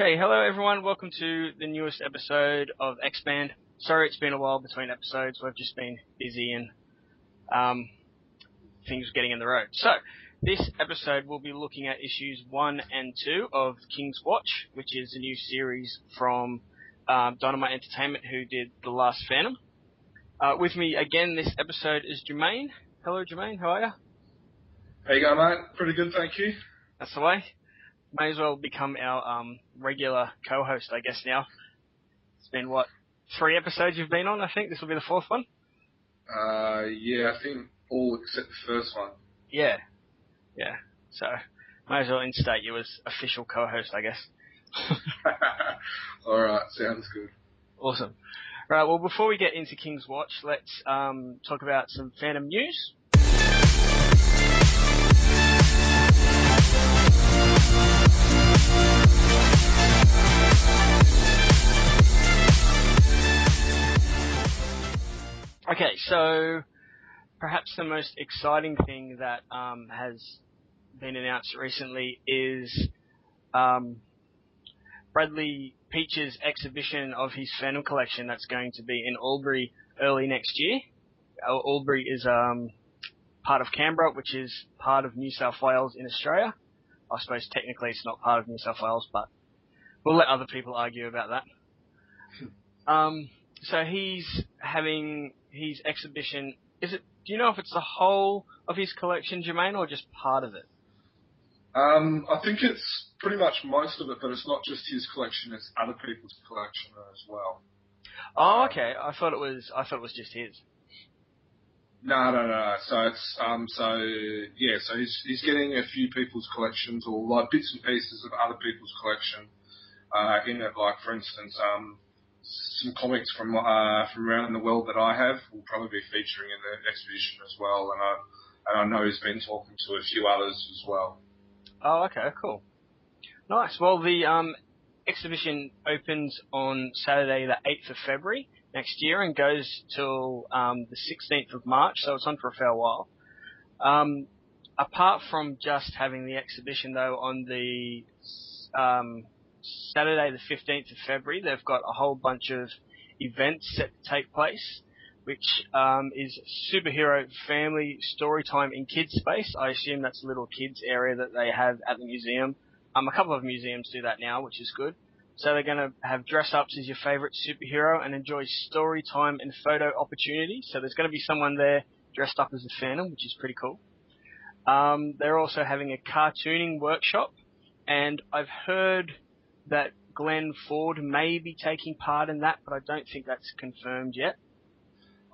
Okay, hello everyone. Welcome to the newest episode of X-Band. Sorry it's been a while between episodes. We've just been busy and um, things getting in the road. So, this episode we'll be looking at issues 1 and 2 of King's Watch, which is a new series from um, Dynamite Entertainment who did The Last Phantom. Uh, with me again this episode is Jermaine. Hello Jermaine, how are you? How you going, mate? Pretty good, thank you. That's the way. May as well become our um, regular co-host, I guess now. It's been what three episodes you've been on. I think this will be the fourth one. Uh, yeah, I think all except the first one. Yeah, yeah. So may as well instate you as official co-host, I guess. all right, sounds good. Awesome. Right. Well, before we get into King's Watch, let's um, talk about some Phantom news. Okay, so perhaps the most exciting thing that um, has been announced recently is um, Bradley Peach's exhibition of his Phantom collection that's going to be in Albury early next year. Albury is um, part of Canberra, which is part of New South Wales in Australia. I suppose technically it's not part of New South Wales, but we'll let other people argue about that. Um, so he's having his exhibition. Is it? Do you know if it's the whole of his collection, Jermaine, or just part of it? Um, I think it's pretty much most of it, but it's not just his collection; it's other people's collection as well. Oh, okay. I thought it was. I thought it was just his. No, no, no. So it's um, so yeah. So he's he's getting a few people's collections or like bits and pieces of other people's collection uh, in it. Like for instance, um, some comics from uh, from around the world that I have will probably be featuring in the exhibition as well, and I and I know he's been talking to a few others as well. Oh, okay, cool, nice. Well, the um, exhibition opens on Saturday, the eighth of February next year, and goes till um, the sixteenth of March, so it's on for a fair while. Um, apart from just having the exhibition, though, on the um, Saturday the 15th of February, they've got a whole bunch of events set to take place, which um, is superhero family story time in kids space. I assume that's a little kids area that they have at the museum. Um, a couple of museums do that now, which is good. So they're going to have dress ups as your favorite superhero and enjoy story time and photo opportunities. So there's going to be someone there dressed up as a Phantom, which is pretty cool. Um, they're also having a cartooning workshop, and I've heard that Glenn Ford may be taking part in that, but I don't think that's confirmed yet.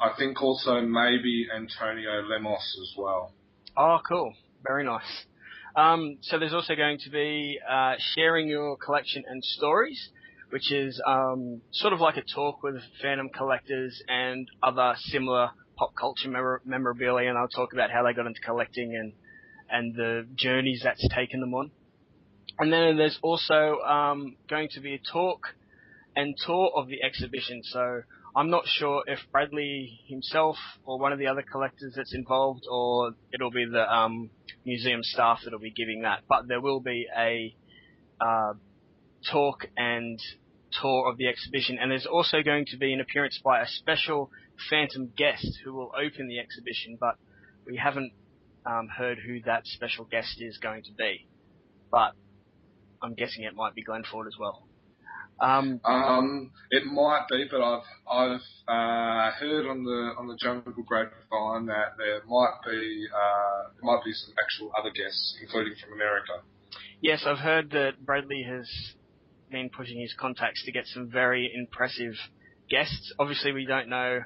I think also maybe Antonio Lemos as well. Oh, cool. Very nice. Um, so there's also going to be uh, sharing your collection and stories, which is um, sort of like a talk with Phantom collectors and other similar pop culture memor- memorabilia, and I'll talk about how they got into collecting and and the journeys that's taken them on. And then there's also um, going to be a talk and tour of the exhibition. So I'm not sure if Bradley himself or one of the other collectors that's involved, or it'll be the um, museum staff that'll be giving that. But there will be a uh, talk and tour of the exhibition, and there's also going to be an appearance by a special Phantom guest who will open the exhibition. But we haven't um, heard who that special guest is going to be. But I'm guessing it might be Glenn Ford as well. Um, um, it might be, but I've I've uh, heard on the on the Jungle grapevine that there might be uh, there might be some actual other guests, including from America. Yes, I've heard that Bradley has been pushing his contacts to get some very impressive guests. Obviously, we don't know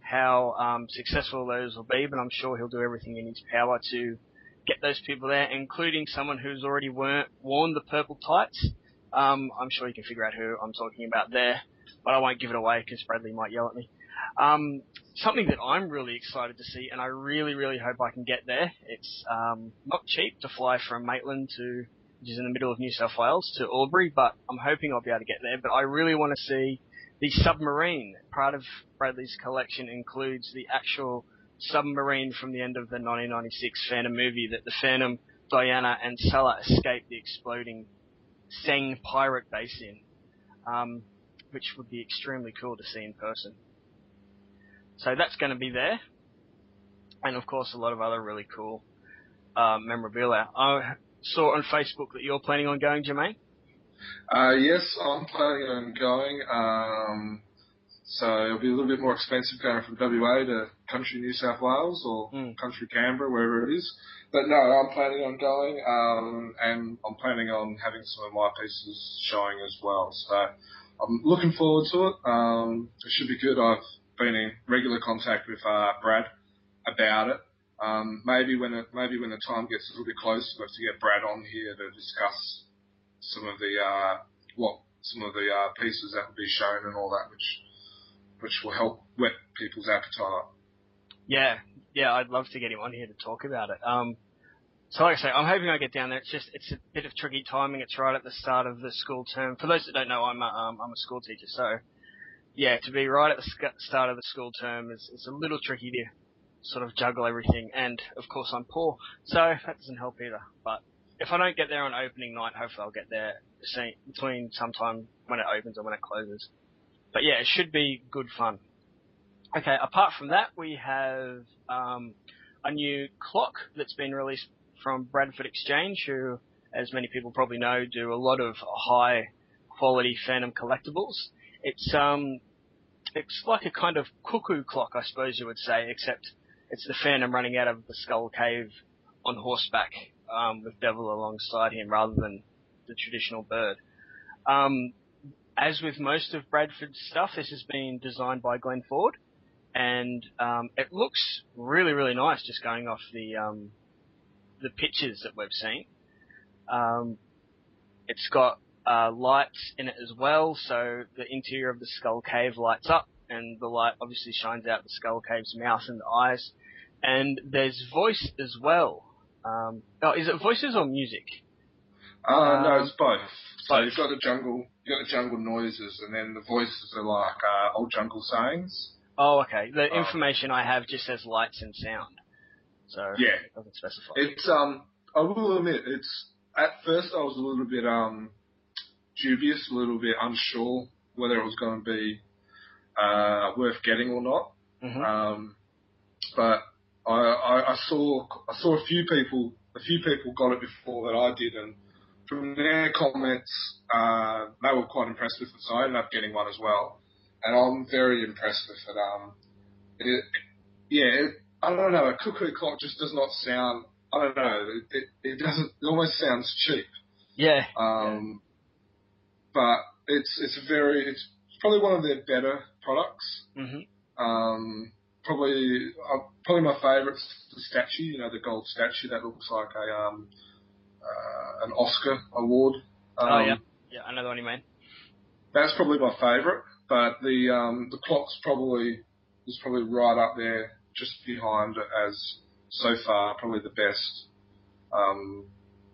how um, successful those will be, but I'm sure he'll do everything in his power to get those people there, including someone who's already worn the purple tights. Um, I'm sure you can figure out who I'm talking about there, but I won't give it away because Bradley might yell at me. Um, something that I'm really excited to see, and I really, really hope I can get there. It's um, not cheap to fly from Maitland to, which is in the middle of New South Wales, to Albury, but I'm hoping I'll be able to get there. But I really want to see the submarine. Part of Bradley's collection includes the actual submarine from the end of the 1996 Phantom movie that the Phantom, Diana, and Sala escape the exploding Sengh pirate base in, um, which would be extremely cool to see in person. So that's going to be there, and of course a lot of other really cool uh, memorabilia. I saw on Facebook that you're planning on going, Jermaine. Uh, yes, I'm planning on going. Um, so it'll be a little bit more expensive going from WA to country New South Wales or mm. country Canberra, wherever it is. But no, I'm planning on going, um, and I'm planning on having some of my pieces showing as well. So I'm looking forward to it. Um, it should be good. I've been in regular contact with uh, Brad about it. Um, maybe when it, maybe when the time gets a little bit closer, we'll have to get Brad on here to discuss some of the uh, what some of the uh, pieces that will be shown and all that, which which will help whet people's appetite. Yeah, yeah, I'd love to get him on here to talk about it. Um, so like I say, I'm hoping I get down there. It's just it's a bit of tricky timing. It's right at the start of the school term. For those that don't know, I'm a, um, I'm a school teacher, so yeah, to be right at the start of the school term is, is a little tricky to sort of juggle everything. And of course, I'm poor, so that doesn't help either. But if I don't get there on opening night, hopefully I'll get there between sometime when it opens or when it closes. But yeah, it should be good fun. Okay, apart from that, we have um, a new clock that's been released from Bradford Exchange, who, as many people probably know, do a lot of high quality Phantom collectibles. It's um, it's like a kind of cuckoo clock, I suppose you would say, except it's the Phantom running out of the Skull Cave on horseback um, with Devil alongside him rather than the traditional bird. Um, as with most of Bradford's stuff, this has been designed by Glenn Ford, and um, it looks really, really nice. Just going off the um, the pictures that we've seen, um, it's got uh, lights in it as well, so the interior of the skull cave lights up, and the light obviously shines out the skull cave's mouth and eyes. And there's voice as well. Um, oh, is it voices or music? Uh, no, it's both. So you've got the jungle, you've got the jungle noises, and then the voices are like uh, old jungle sayings. Oh, okay. The um, information I have just says lights and sound, so yeah, it doesn't specify. It's um, I will admit, it's at first I was a little bit um, dubious, a little bit unsure whether it was going to be uh, worth getting or not. Mm-hmm. Um, but I, I, I saw I saw a few people a few people got it before that I did, and from their comments, uh, they were quite impressed with it. So I ended up getting one as well, and I'm very impressed with it. Um, it, yeah, it, I don't know. A cuckoo clock just does not sound. I don't know. It, it, doesn't. It almost sounds cheap. Yeah. Um, yeah. but it's it's very it's probably one of their better products. Mm-hmm. Um, probably uh, probably my favourite's the statue. You know, the gold statue that looks like a um, an Oscar award. Um, oh yeah, yeah, I know the one you mean. That's probably my favourite, but the um, the clock's probably is probably right up there, just behind it as so far probably the best. Um,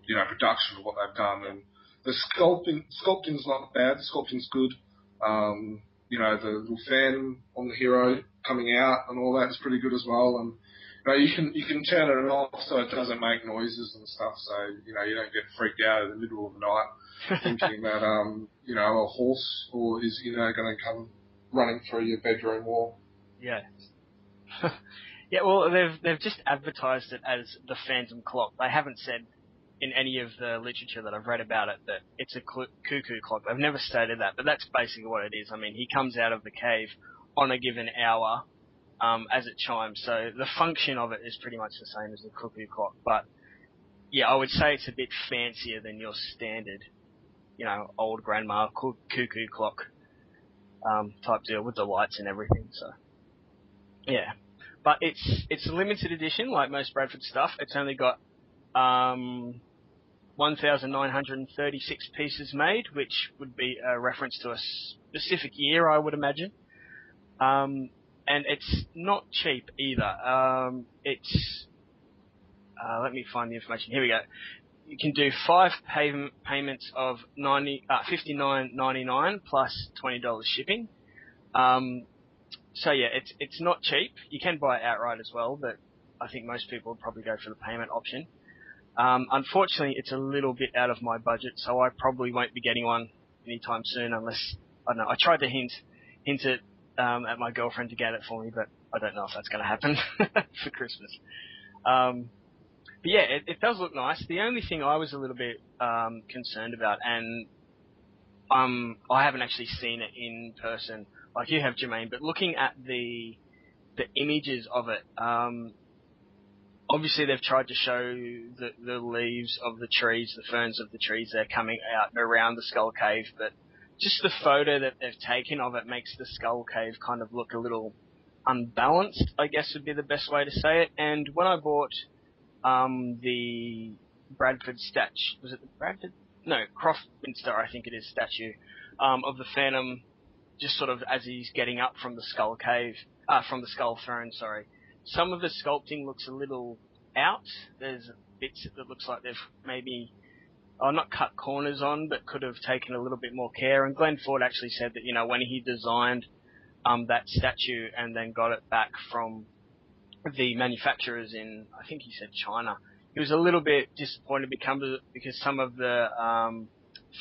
you know, production of what they've done, and the sculpting sculpting's not bad. The sculpting's good. Um, you know, the little fan on the hero coming out and all that is pretty good as well. And you you can you can turn it off so it doesn't make noises and stuff, so you know you don't get freaked out in the middle of the night thinking that um you know a horse or is you know going to come running through your bedroom wall. Yeah. yeah, well, they've they've just advertised it as the Phantom Clock. They haven't said in any of the literature that I've read about it that it's a cuckoo clock. They've never stated that, but that's basically what it is. I mean, he comes out of the cave on a given hour um, as it chimes. So the function of it is pretty much the same as the cuckoo clock. But yeah, I would say it's a bit fancier than your standard, you know, old grandma cuckoo clock um, type deal with the lights and everything. So yeah, but it's it's a limited edition like most Bradford stuff. It's only got um, 1,936 pieces made, which would be a reference to a specific year, I would imagine. Um, and it's not cheap either. Um, it's uh, let me find the information. Here we go. You can do five pay- payments of ninety uh, fifty nine ninety nine plus twenty dollars shipping. Um, so yeah, it's it's not cheap. You can buy it outright as well, but I think most people would probably go for the payment option. Um, unfortunately, it's a little bit out of my budget, so I probably won't be getting one anytime soon unless I don't know. I tried to hint hint it um, at my girlfriend to get it for me, but I don't know if that's going to happen for Christmas. Um, but yeah, it, it, does look nice. The only thing I was a little bit um, concerned about, and um, I haven't actually seen it in person like you have, Jermaine, but looking at the the images of it, um, obviously they've tried to show the, the leaves of the trees, the ferns of the trees, they're coming out around the skull cave, but just the photo that they've taken of it makes the skull cave kind of look a little unbalanced, I guess would be the best way to say it. And when I bought um, the Bradford statue, was it the Bradford? No, Croftminster, I think it is, statue um, of the Phantom, just sort of as he's getting up from the skull cave, uh, from the skull throne, sorry. Some of the sculpting looks a little out. There's bits that looks like they've maybe oh, not cut corners on, but could have taken a little bit more care. And Glenn Ford actually said that, you know, when he designed um, that statue and then got it back from the manufacturers in, I think he said China, he was a little bit disappointed because some of the um,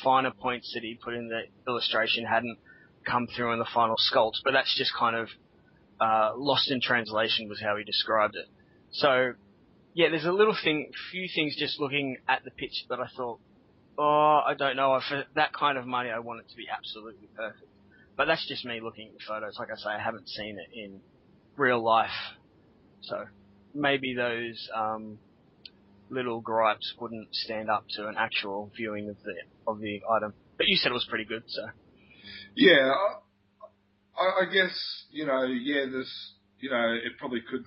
finer points that he put in the illustration hadn't come through in the final sculpt. But that's just kind of uh, lost in translation was how he described it. So yeah, there's a little thing, few things just looking at the pitch that I thought, oh, I don't know. For that kind of money, I want it to be absolutely perfect. But that's just me looking at the photos. Like I say, I haven't seen it in real life, so maybe those um, little gripes wouldn't stand up to an actual viewing of the of the item. But you said it was pretty good, so. Yeah, I, I guess you know, yeah, there's you know, it probably could,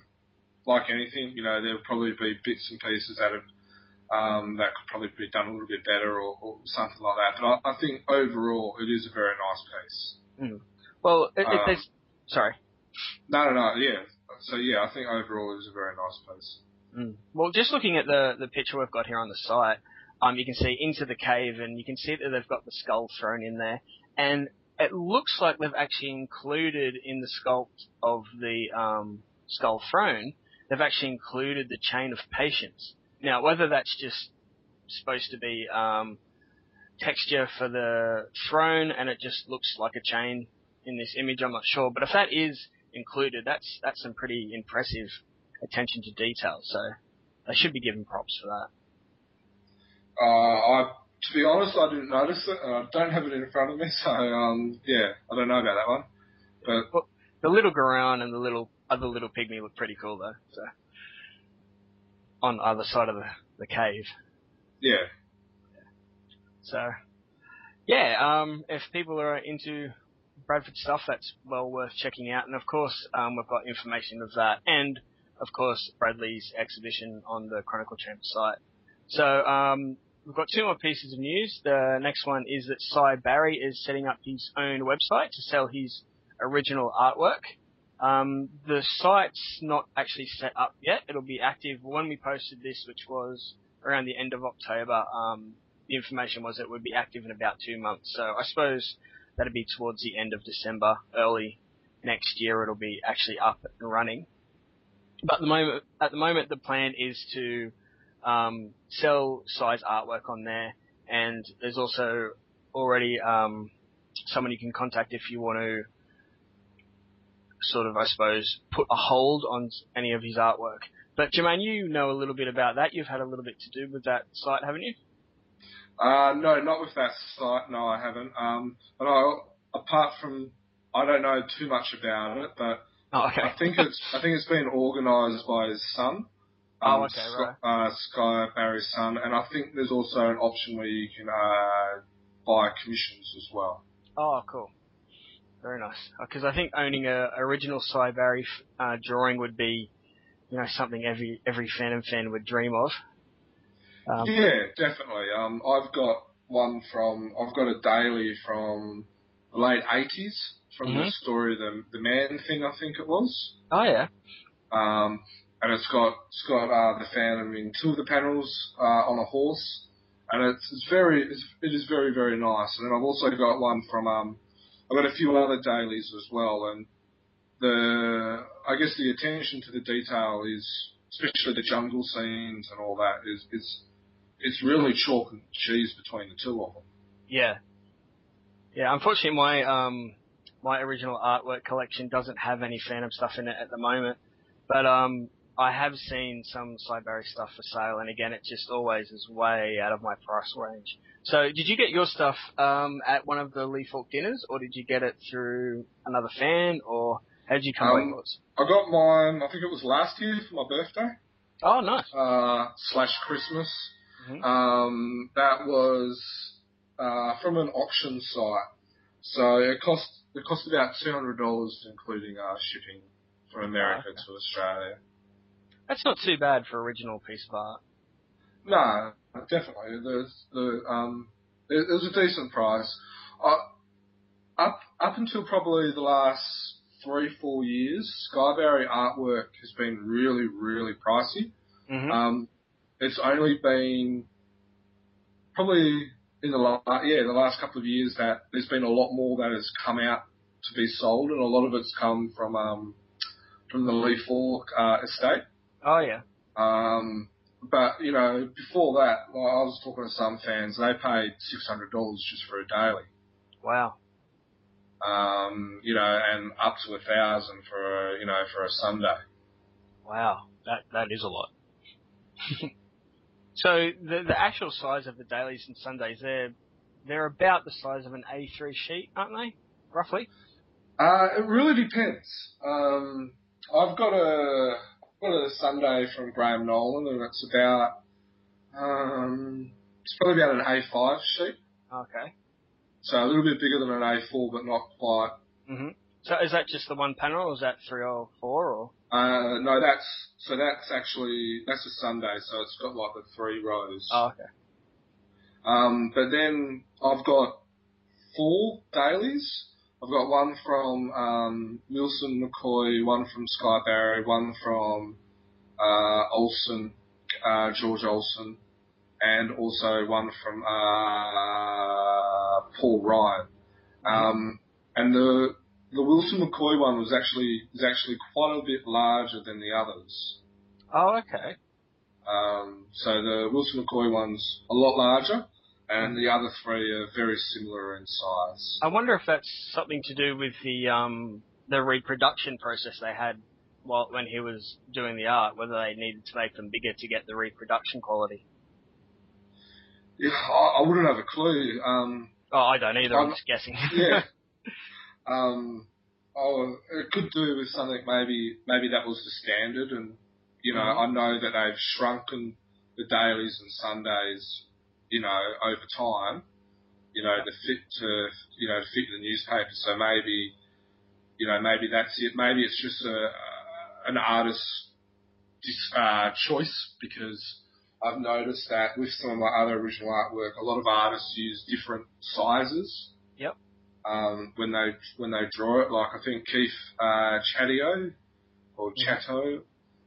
like anything, you know, there'll probably be bits and pieces out of um, that could probably be done a little bit better or, or something like that. But I, I, think overall it is a very nice piece. Mm. Well, it, um, there's sorry. No, no, no. Yeah. So yeah, I think overall it is a very nice piece. Mm. Well, just looking at the the picture we've got here on the site, um, you can see into the cave, and you can see that they've got the skull thrown in there, and it looks like they've actually included in the sculpt of the um, skull throne, they've actually included the chain of patience. Now, whether that's just supposed to be um, texture for the throne and it just looks like a chain in this image, I'm not sure. But if that is included, that's that's some pretty impressive attention to detail. So they should be given props for that. Uh, I, to be honest, I didn't notice it. And I don't have it in front of me, so um, yeah, I don't know about that one. But well, the little Guran and the little other little pygmy look pretty cool though. So on either side of the, the cave. Yeah. So, yeah, um, if people are into Bradford stuff, that's well worth checking out. And of course, um, we've got information of that, and of course Bradley's exhibition on the Chronicle Chamber site. So um, we've got two more pieces of news. The next one is that Sy Barry is setting up his own website to sell his original artwork. Um, the site's not actually set up yet. It'll be active when we posted this, which was around the end of October. Um, the information was it would be active in about two months. So I suppose that'd be towards the end of December, early next year. It'll be actually up and running. But at the moment, at the moment, the plan is to um, sell Sy's artwork on there, and there's also already um, someone you can contact if you want to sort of, I suppose, put a hold on any of his artwork. But Jermaine, you know a little bit about that. You've had a little bit to do with that site, haven't you? Uh, no, not with that site. No, I haven't. Um, but I, apart from, I don't know too much about it, but oh, okay. I think it's, I think it's been organised by his son. Oh, um, oh, okay, right. Uh, Sy Barry's son, and I think there's also an option where you can uh, buy commissions as well. Oh, cool. Very nice. Because uh, I think owning a original Sy Barry uh, drawing would be, you know, something every every Phantom fan would dream of. Um, yeah, definitely. Um, I've got one from I've got a daily from the late eighties from mm-hmm. the story the the man thing I think it was. Oh yeah. Um, and it's got it's got uh, the Phantom in two of the panels uh, on a horse, and it's it's very it's, it is very very nice. And then I've also got one from um I've got a few other dailies as well, and the I guess the attention to the detail is, especially the jungle scenes and all that, is is it's really chalk and cheese between the two of them. Yeah. Yeah, unfortunately my, um, my original artwork collection doesn't have any Phantom stuff in it at the moment. But, um, I have seen some Sy Barry stuff for sale, and again, it just always is way out of my price range. So, did you get your stuff um, at one of the Lee Falk dinners, or did you get it through another fan, or how did you come um, by yours? I got mine. I think it was last year for my birthday. Oh, nice. Uh, slash Christmas. Mm-hmm. Um, that was uh, from an auction site. So it cost it cost about two hundred dollars, including uh, shipping from America oh, okay. to Australia. That's not too bad for original piece of art. No, definitely. There's the um, it, it was a decent price. Uh, up up until probably the last three four years, Sy Barry artwork has been really really pricey. Mm-hmm. Um, it's only been probably in the last yeah the last couple of years that there's been a lot more that has come out to be sold, and a lot of it's come from um, from the Lee Falk uh, estate. Oh yeah. Um, but you know, before that, well, I was talking to some fans. They paid six hundred dollars just for a daily. Wow. Um, you know, and up to a thousand for a, you know for a Sunday. Wow, that that is a lot. so the the actual size of the dailies and Sundays, they're they're about the size of an A3 sheet, aren't they? Roughly. Uh, it really depends. Um, I've got a got a Sunday from Graham Nolan, and it's about um, it's probably about an A5 sheet. Okay. So a little bit bigger than an A4, but not quite. Mhm. So is that just the one panel, or is that three or four, or? Uh, no, that's so that's actually that's a Sunday, so it's got like the three rows. Oh, okay. Um, but then I've got four dailies. I've got one from um, Wilson McCoy, one from Sy Barry, one from uh, Olesen, uh, George Olesen, and also one from uh, Paul Ryan. Um, and the the Wilson McCoy one was actually is actually quite a bit larger than the others. Oh, okay. Um, so the Wilson McCoy one's a lot larger, and the other three are very similar in size. I wonder if that's something to do with the um, the reproduction process they had while when he was doing the art, whether they needed to make them bigger to get the reproduction quality. Yeah, I, I wouldn't have a clue. Um, oh, I don't either. I'm, I'm just guessing. yeah. Um, oh, it could do with something. Maybe maybe that was the standard, and you know, mm-hmm. I know that they've shrunken the dailies and Sundays you know, over time, you know, to fit to, you know, to fit the newspaper. So maybe, you know, maybe that's it. Maybe it's just a, an artist's uh, choice because I've noticed that with some of my other original artwork, a lot of artists use different sizes. Yep. Um, when they when they draw it, like I think Keith uh, Chatto or mm-hmm. Chateau,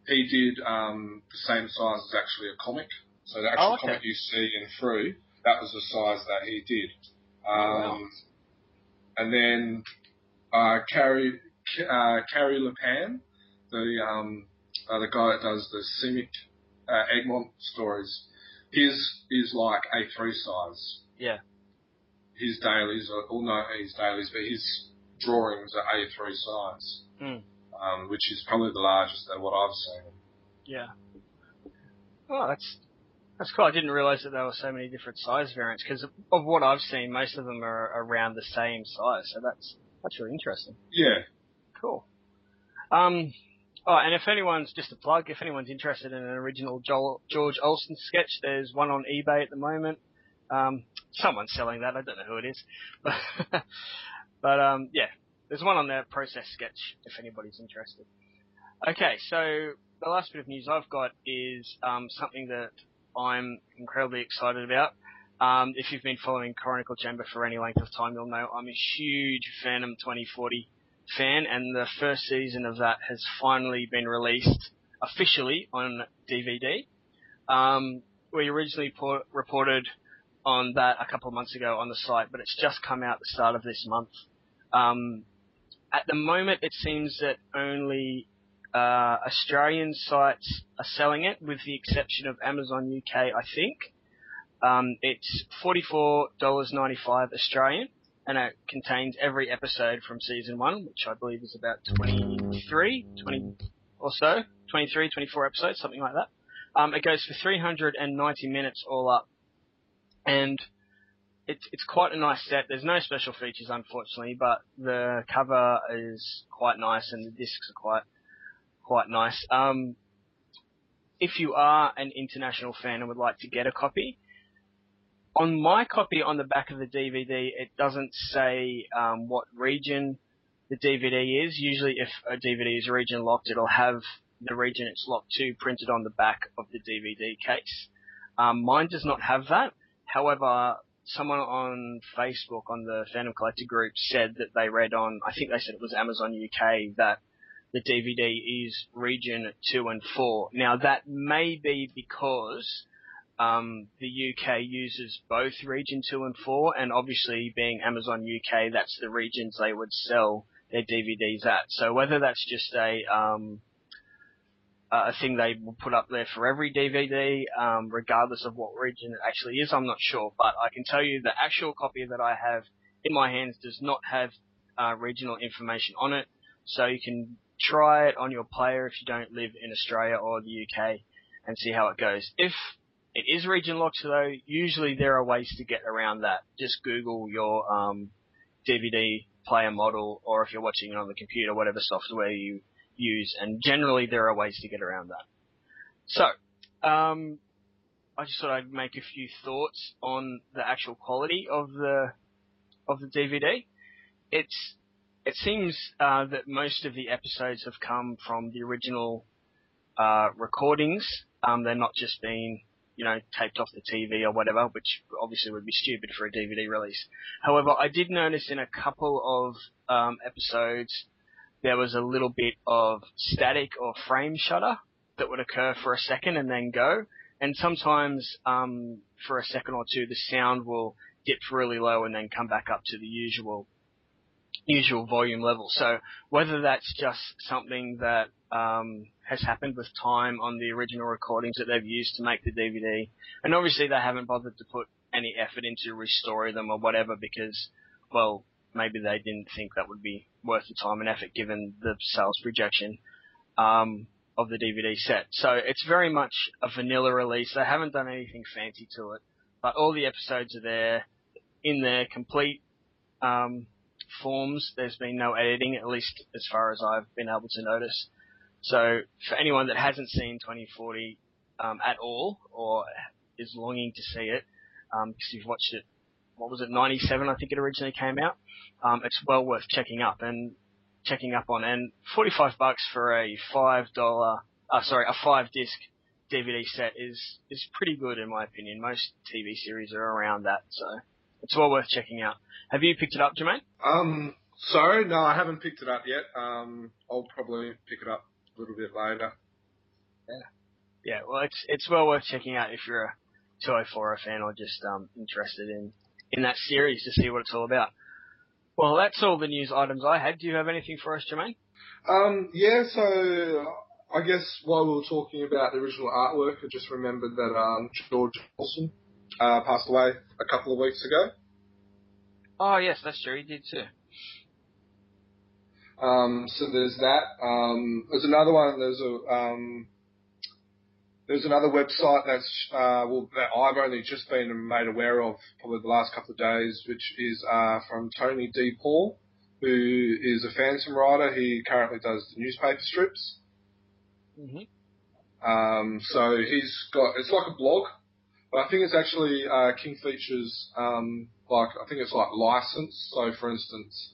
he did um, the same size as actually a comic. So the actual oh, okay. comic you see in through, that was the size that he did. Um, oh, wow. And then uh, Kari uh, Kari Lepan, the um, uh, the guy that does the Semic uh, Egmont stories, his is like A3 size. Yeah. His dailies, are, well, not his dailies, but his drawings are A3 size, mm. um, which is probably the largest of what I've seen. Yeah. Oh, that's that's cool. I didn't realize that there were so many different size variants because of what I've seen, most of them are around the same size. So that's that's really interesting. Yeah. Cool. Um. Oh, and if anyone's just a plug, if anyone's interested in an original Joel, George Olesen sketch, there's one on eBay at the moment. Um, someone's selling that. I don't know who it is, but but um, yeah, there's one on there, process sketch, if anybody's interested. Okay, so the last bit of news I've got is um, something that I'm incredibly excited about. Um, if you've been following Chronicle Chamber for any length of time, you'll know I'm a huge Phantom 2040 fan, and the first season of that has finally been released officially on DVD. Um, we originally po- reported on that a couple of months ago on the site, but it's just come out the start of this month. Um, at the moment, it seems that only uh, Australian sites are selling it, with the exception of Amazon UK, I think. Um, it's $44.95 Australian, and it contains every episode from season one, which I believe is about 23, 20 or so, 23, 24 episodes, something like that. Um, it goes for 390 minutes all up, and it's it's quite a nice set. There's no special features, unfortunately, but the cover is quite nice, and the discs are quite quite nice. Um, if you are an international fan and would like to get a copy, on my copy on the back of the DVD, it doesn't say um, what region the DVD is. Usually, if a DVD is region locked, it'll have the region it's locked to printed on the back of the DVD case. Um, mine does not have that. However, someone on Facebook on the Phantom Collector group said that they read on, I think they said it was Amazon UK, that the DVD is region 2 and 4. Now that may be because um, the UK uses both region 2 and 4 and obviously being Amazon UK that's the regions they would sell their DVDs at. So whether that's just a um, a thing they will put up there for every DVD, um, regardless of what region it actually is, I'm not sure. But I can tell you the actual copy that I have in my hands does not have uh, regional information on it. So you can try it on your player if you don't live in Australia or the UK and see how it goes. If it is region locked though, usually there are ways to get around that. Just Google your um, DVD player model or if you're watching it on the computer, whatever software you use, and generally there are ways to get around that. So, um, I just thought I'd make a few thoughts on the actual quality of the of the DVD. It's it seems uh, that most of the episodes have come from the original uh, recordings. Um, they're not just being you know taped off the TV or whatever, which obviously would be stupid for a DVD release. However, I did notice in a couple of um, episodes there was a little bit of static or frame shutter that would occur for a second and then go. And sometimes, um, for a second or two, the sound will dip really low and then come back up to the usual, usual volume level. So whether that's just something that, um, has happened with time on the original recordings that they've used to make the DVD, and obviously they haven't bothered to put any effort into restoring them or whatever because, well, maybe they didn't think that would be worth the time and effort given the sales projection um, of the DVD set. So it's very much a vanilla release. They haven't done anything fancy to it, but all the episodes are there in their complete um, forms. There's been no editing, at least as far as I've been able to notice. So for anyone that hasn't seen 2040 um, at all or is longing to see it, because um, you've watched it what was it, 97, I think it originally came out. Um, it's well worth checking up and checking up on. And 45 bucks for a five dollar, uh, sorry, a five disc DVD set is is pretty good in my opinion. Most TV series are around that, so it's well worth checking out. Have you picked it up, Jermaine? Um, sorry, no, I haven't picked it up yet. Um, I'll probably pick it up a little bit later. Yeah, yeah. Well, it's it's well worth checking out if you're a 204 fan or just um, interested in in that series to see what it's all about. Well, that's all the news items I had. Do you have anything for us, Jermaine? Um, yeah, so I guess while we were talking about the original artwork, I just remembered that um, George Olesen uh, passed away a couple of weeks ago. Oh, yes, that's true. He did too. Um, so there's that. Um, there's another one. There's a um, there's another website that's uh, well, that I've only just been made aware of probably the last couple of days, which is uh, from Tony DePaul, who is a phantom writer. He currently does the newspaper strips. Mm-hmm. Um, so he's got it's like a blog, but I think it's actually uh, King Features um, like I think it's like licensed. So for instance,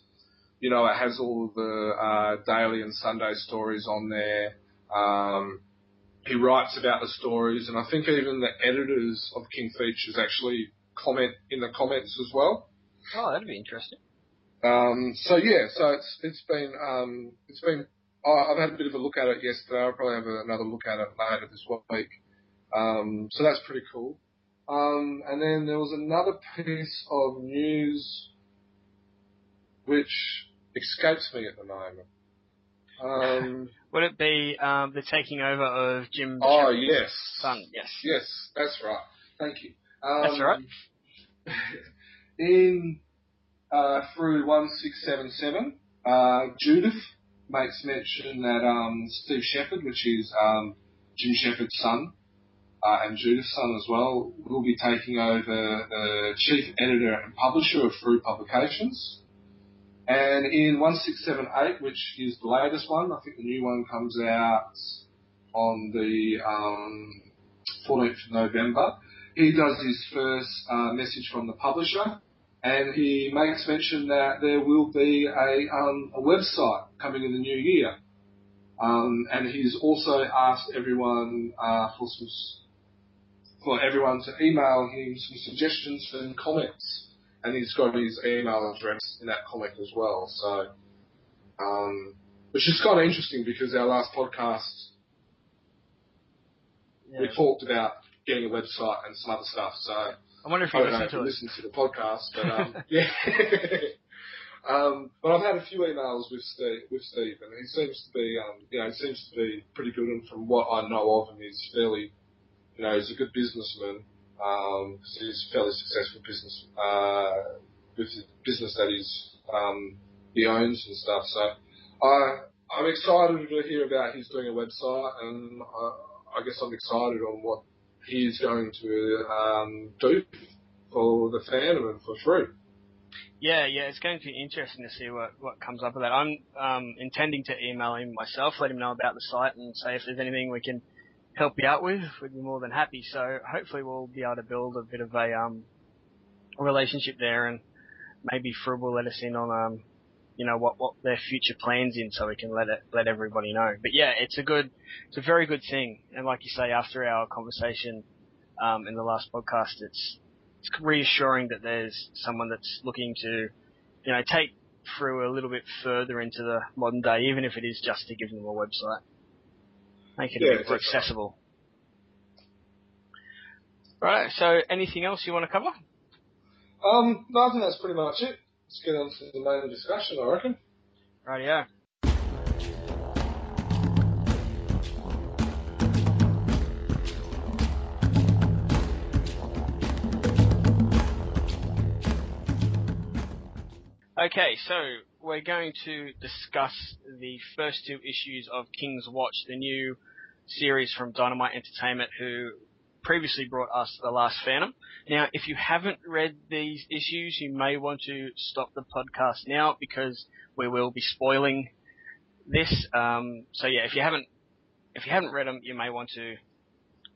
you know it has all the uh, daily and Sunday stories on there. Um, he writes about the stories, and I think even the editors of King Features actually comment in the comments as well. Oh, that'd be interesting. Um, so yeah, so it's it's been um, it's been I've had a bit of a look at it yesterday. I'll probably have another look at it later this week. Um, so that's pretty cool. Um, and then there was another piece of news which escapes me at the moment. Um, Would it be um, the taking over of Jim? Oh yes, son? Yes. Yes, that's right. Thank you. Um, That's all right. in uh, Frew one six seven seven, uh, Judith makes mention that um, Steve Shepherd, which is um, Jim Shepherd's son, and Judith's son as well, will be taking over the chief editor and publisher of Frew Publications. And in 1678, which is the latest one, I think the new one comes out on the um, 14th of November, he does his first uh, message from the publisher, and he makes mention that there will be a, um, a website coming in the new year. Um, and he's also asked everyone uh, for some, for everyone to email him some suggestions and comments, and he's got his email address in that comic as well. So, um, which is kind of interesting because our last podcast Yeah. we talked about getting a website and some other stuff. So I wonder if you know listen if to you listen to the podcast, but um, yeah. um, but I've had a few emails with Steve, with Steve, and he seems to be, um, you know, he seems to be pretty good. And from what I know of him, he's fairly, you know, he's a good businessman. Um, he's a fairly successful business uh, with the business that he's um, he owns and stuff. So I I'm excited to hear about he's doing a website, and I, I guess I'm excited on what he's going to um, do for the fandom and for Frew. Yeah, yeah, it's going to be interesting to see what, what comes up of that. I'm um, intending to email him myself, let him know about the site, and say if there's anything we can help you out with, we'd be more than happy. So hopefully we'll be able to build a bit of a um, relationship there, and maybe Frew will let us in on um, you know what what their future plans in, so we can let it let everybody know. But yeah, it's a good, it's a very good thing, and like you say, after our conversation um, in the last podcast, it's it's reassuring that there's someone that's looking to, you know, take Frew a little bit further into the modern day, even if it is just to give them a website, make it Yeah, a bit more accessible. Right. So, anything else you want to cover? Um, no, I think that's pretty much it. Let's get on to the main discussion, I reckon. Rightio. Okay, so we're going to discuss the first two issues of King's Watch, the new series from Dynamite Entertainment, who previously brought us The Last Phantom. Now, if you haven't read these issues, you may want to stop the podcast now because we will be spoiling this. Um, so yeah, if you haven't if you haven't read them, you may want to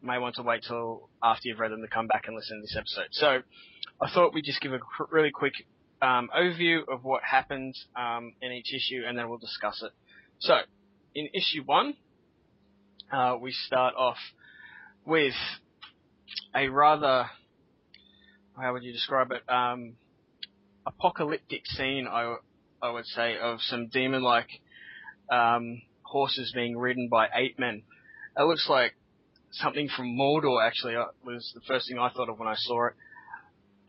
may want to wait till after you've read them to come back and listen to this episode. So I thought we'd just give a really quick um, overview of what happens um, in each issue, and then we'll discuss it. So in issue one, uh, we start off with a rather how would you describe it? Um, apocalyptic scene, I, I would say, of some demon-like um, horses being ridden by eight men. It looks like something from Mordor. Actually, was the first thing I thought of when I saw it.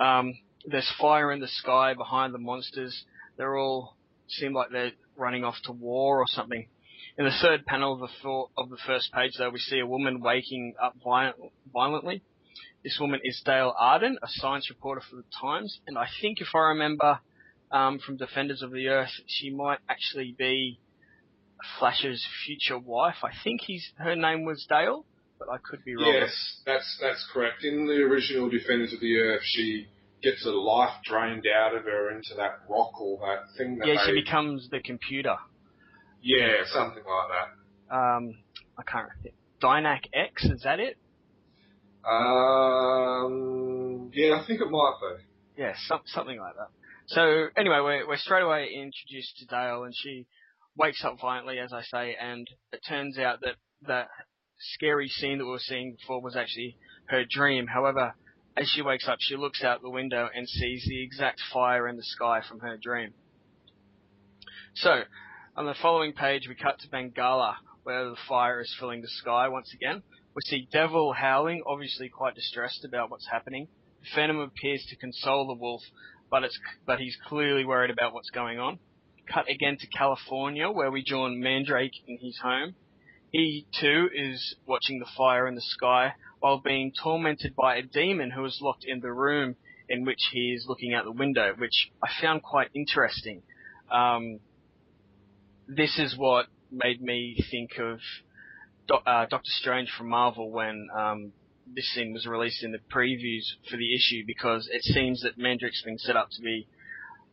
Um, there's fire in the sky behind the monsters. They're all seem like they're running off to war or something. In the third panel of the, of the first page, though, we see a woman waking up violent, violently. This woman is Dale Arden, a science reporter for the Times, and I think if I remember um, from Defenders of the Earth, she might actually be Flash's future wife. I think he's her name was Dale, but I could be wrong. Yes, that's that's correct. In the original Defenders of the Earth, she gets her life drained out of her into that rock or that thing that Yeah, she they, becomes the computer. yeah, something like that. Um, I can't remember. Dynak X, is that it? Um, yeah, I think it might be. Yeah, some, something like that. So anyway, we're, we're straight away introduced to Dale, and she wakes up violently, as I say, and it turns out that that scary scene that we were seeing before was actually her dream. However, as she wakes up, she looks out the window and sees the exact fire in the sky from her dream. So, on the following page, we cut to Bengala, where the fire is filling the sky once again. We see Devil howling, obviously quite distressed about what's happening. Phantom appears to console the wolf, but it's but he's clearly worried about what's going on. Cut again to California, where we join Mandrake in his home. He too is watching the fire in the sky, while being tormented by a demon who is locked in the room in which he is looking out the window, which I found quite interesting. Um, this is what made me think of Do- uh, Doctor Strange from Marvel when um, this scene was released in the previews for the issue because it seems that Mandrake's been set up to be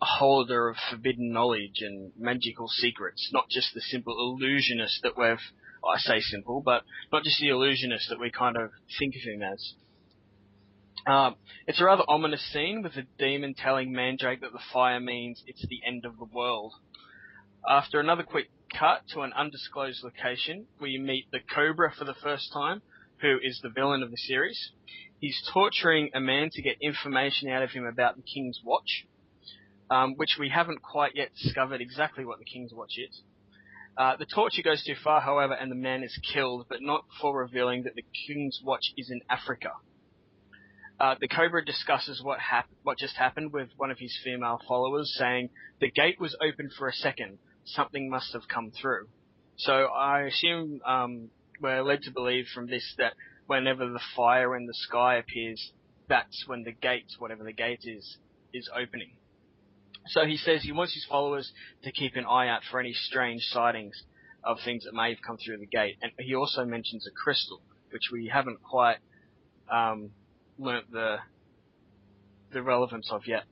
a holder of forbidden knowledge and magical secrets, not just the simple illusionist that we've, I say simple, but not just the illusionist that we kind of think of him as. Um, it's a rather ominous scene with the demon telling Mandrake that the fire means it's the end of the world. After another quick cut to an undisclosed location, we meet the Cobra for the first time, who is the villain of the series. He's torturing a man to get information out of him about the King's Watch, um, which we haven't quite yet discovered exactly what the King's Watch is. Uh, the torture goes too far, however, and the man is killed, but not before revealing that the King's Watch is in Africa. Uh, the Cobra discusses what hap- what just happened with one of his female followers, saying the gate was open for a second. Something must have come through. So I assume um, we're led to believe from this that whenever the fire in the sky appears, that's when the gate, whatever the gate is, is opening. So he says he wants his followers to keep an eye out for any strange sightings of things that may have come through the gate. And he also mentions a crystal, which we haven't quite um, learnt the the relevance of yet.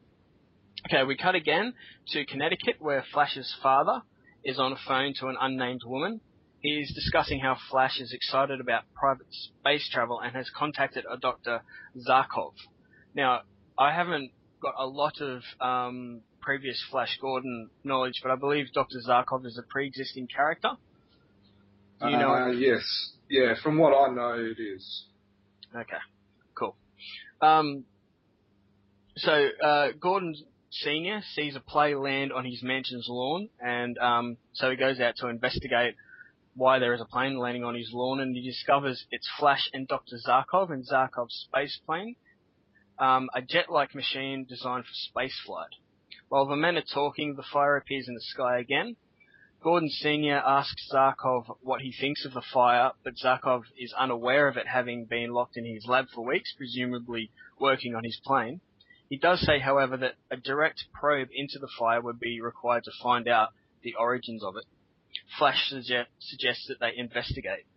Okay, we cut again to Connecticut, where Flash's father is on a phone to an unnamed woman. He is discussing how Flash is excited about private space travel and has contacted a Dr. Zarkov. Now, I haven't got a lot of um, previous Flash Gordon knowledge, but I believe Dr. Zarkov is a pre-existing character. Do you know? Uh, yes. Yeah, from what I know, it is. Okay, cool. Um, so uh, Gordon Senior sees a play land on his mansion's lawn, and um, so he goes out to investigate why there is a plane landing on his lawn, and he discovers it's Flash and Dr. Zarkov in Zarkov's space plane, um, a jet-like machine designed for spaceflight. While the men are talking, the fire appears in the sky again. Gordon Sr. asks Zarkov what he thinks of the fire, but Zarkov is unaware of it having been locked in his lab for weeks, presumably working on his plane. He does say, however, that a direct probe into the fire would be required to find out the origins of it. Flash suggest, suggests that they investigate.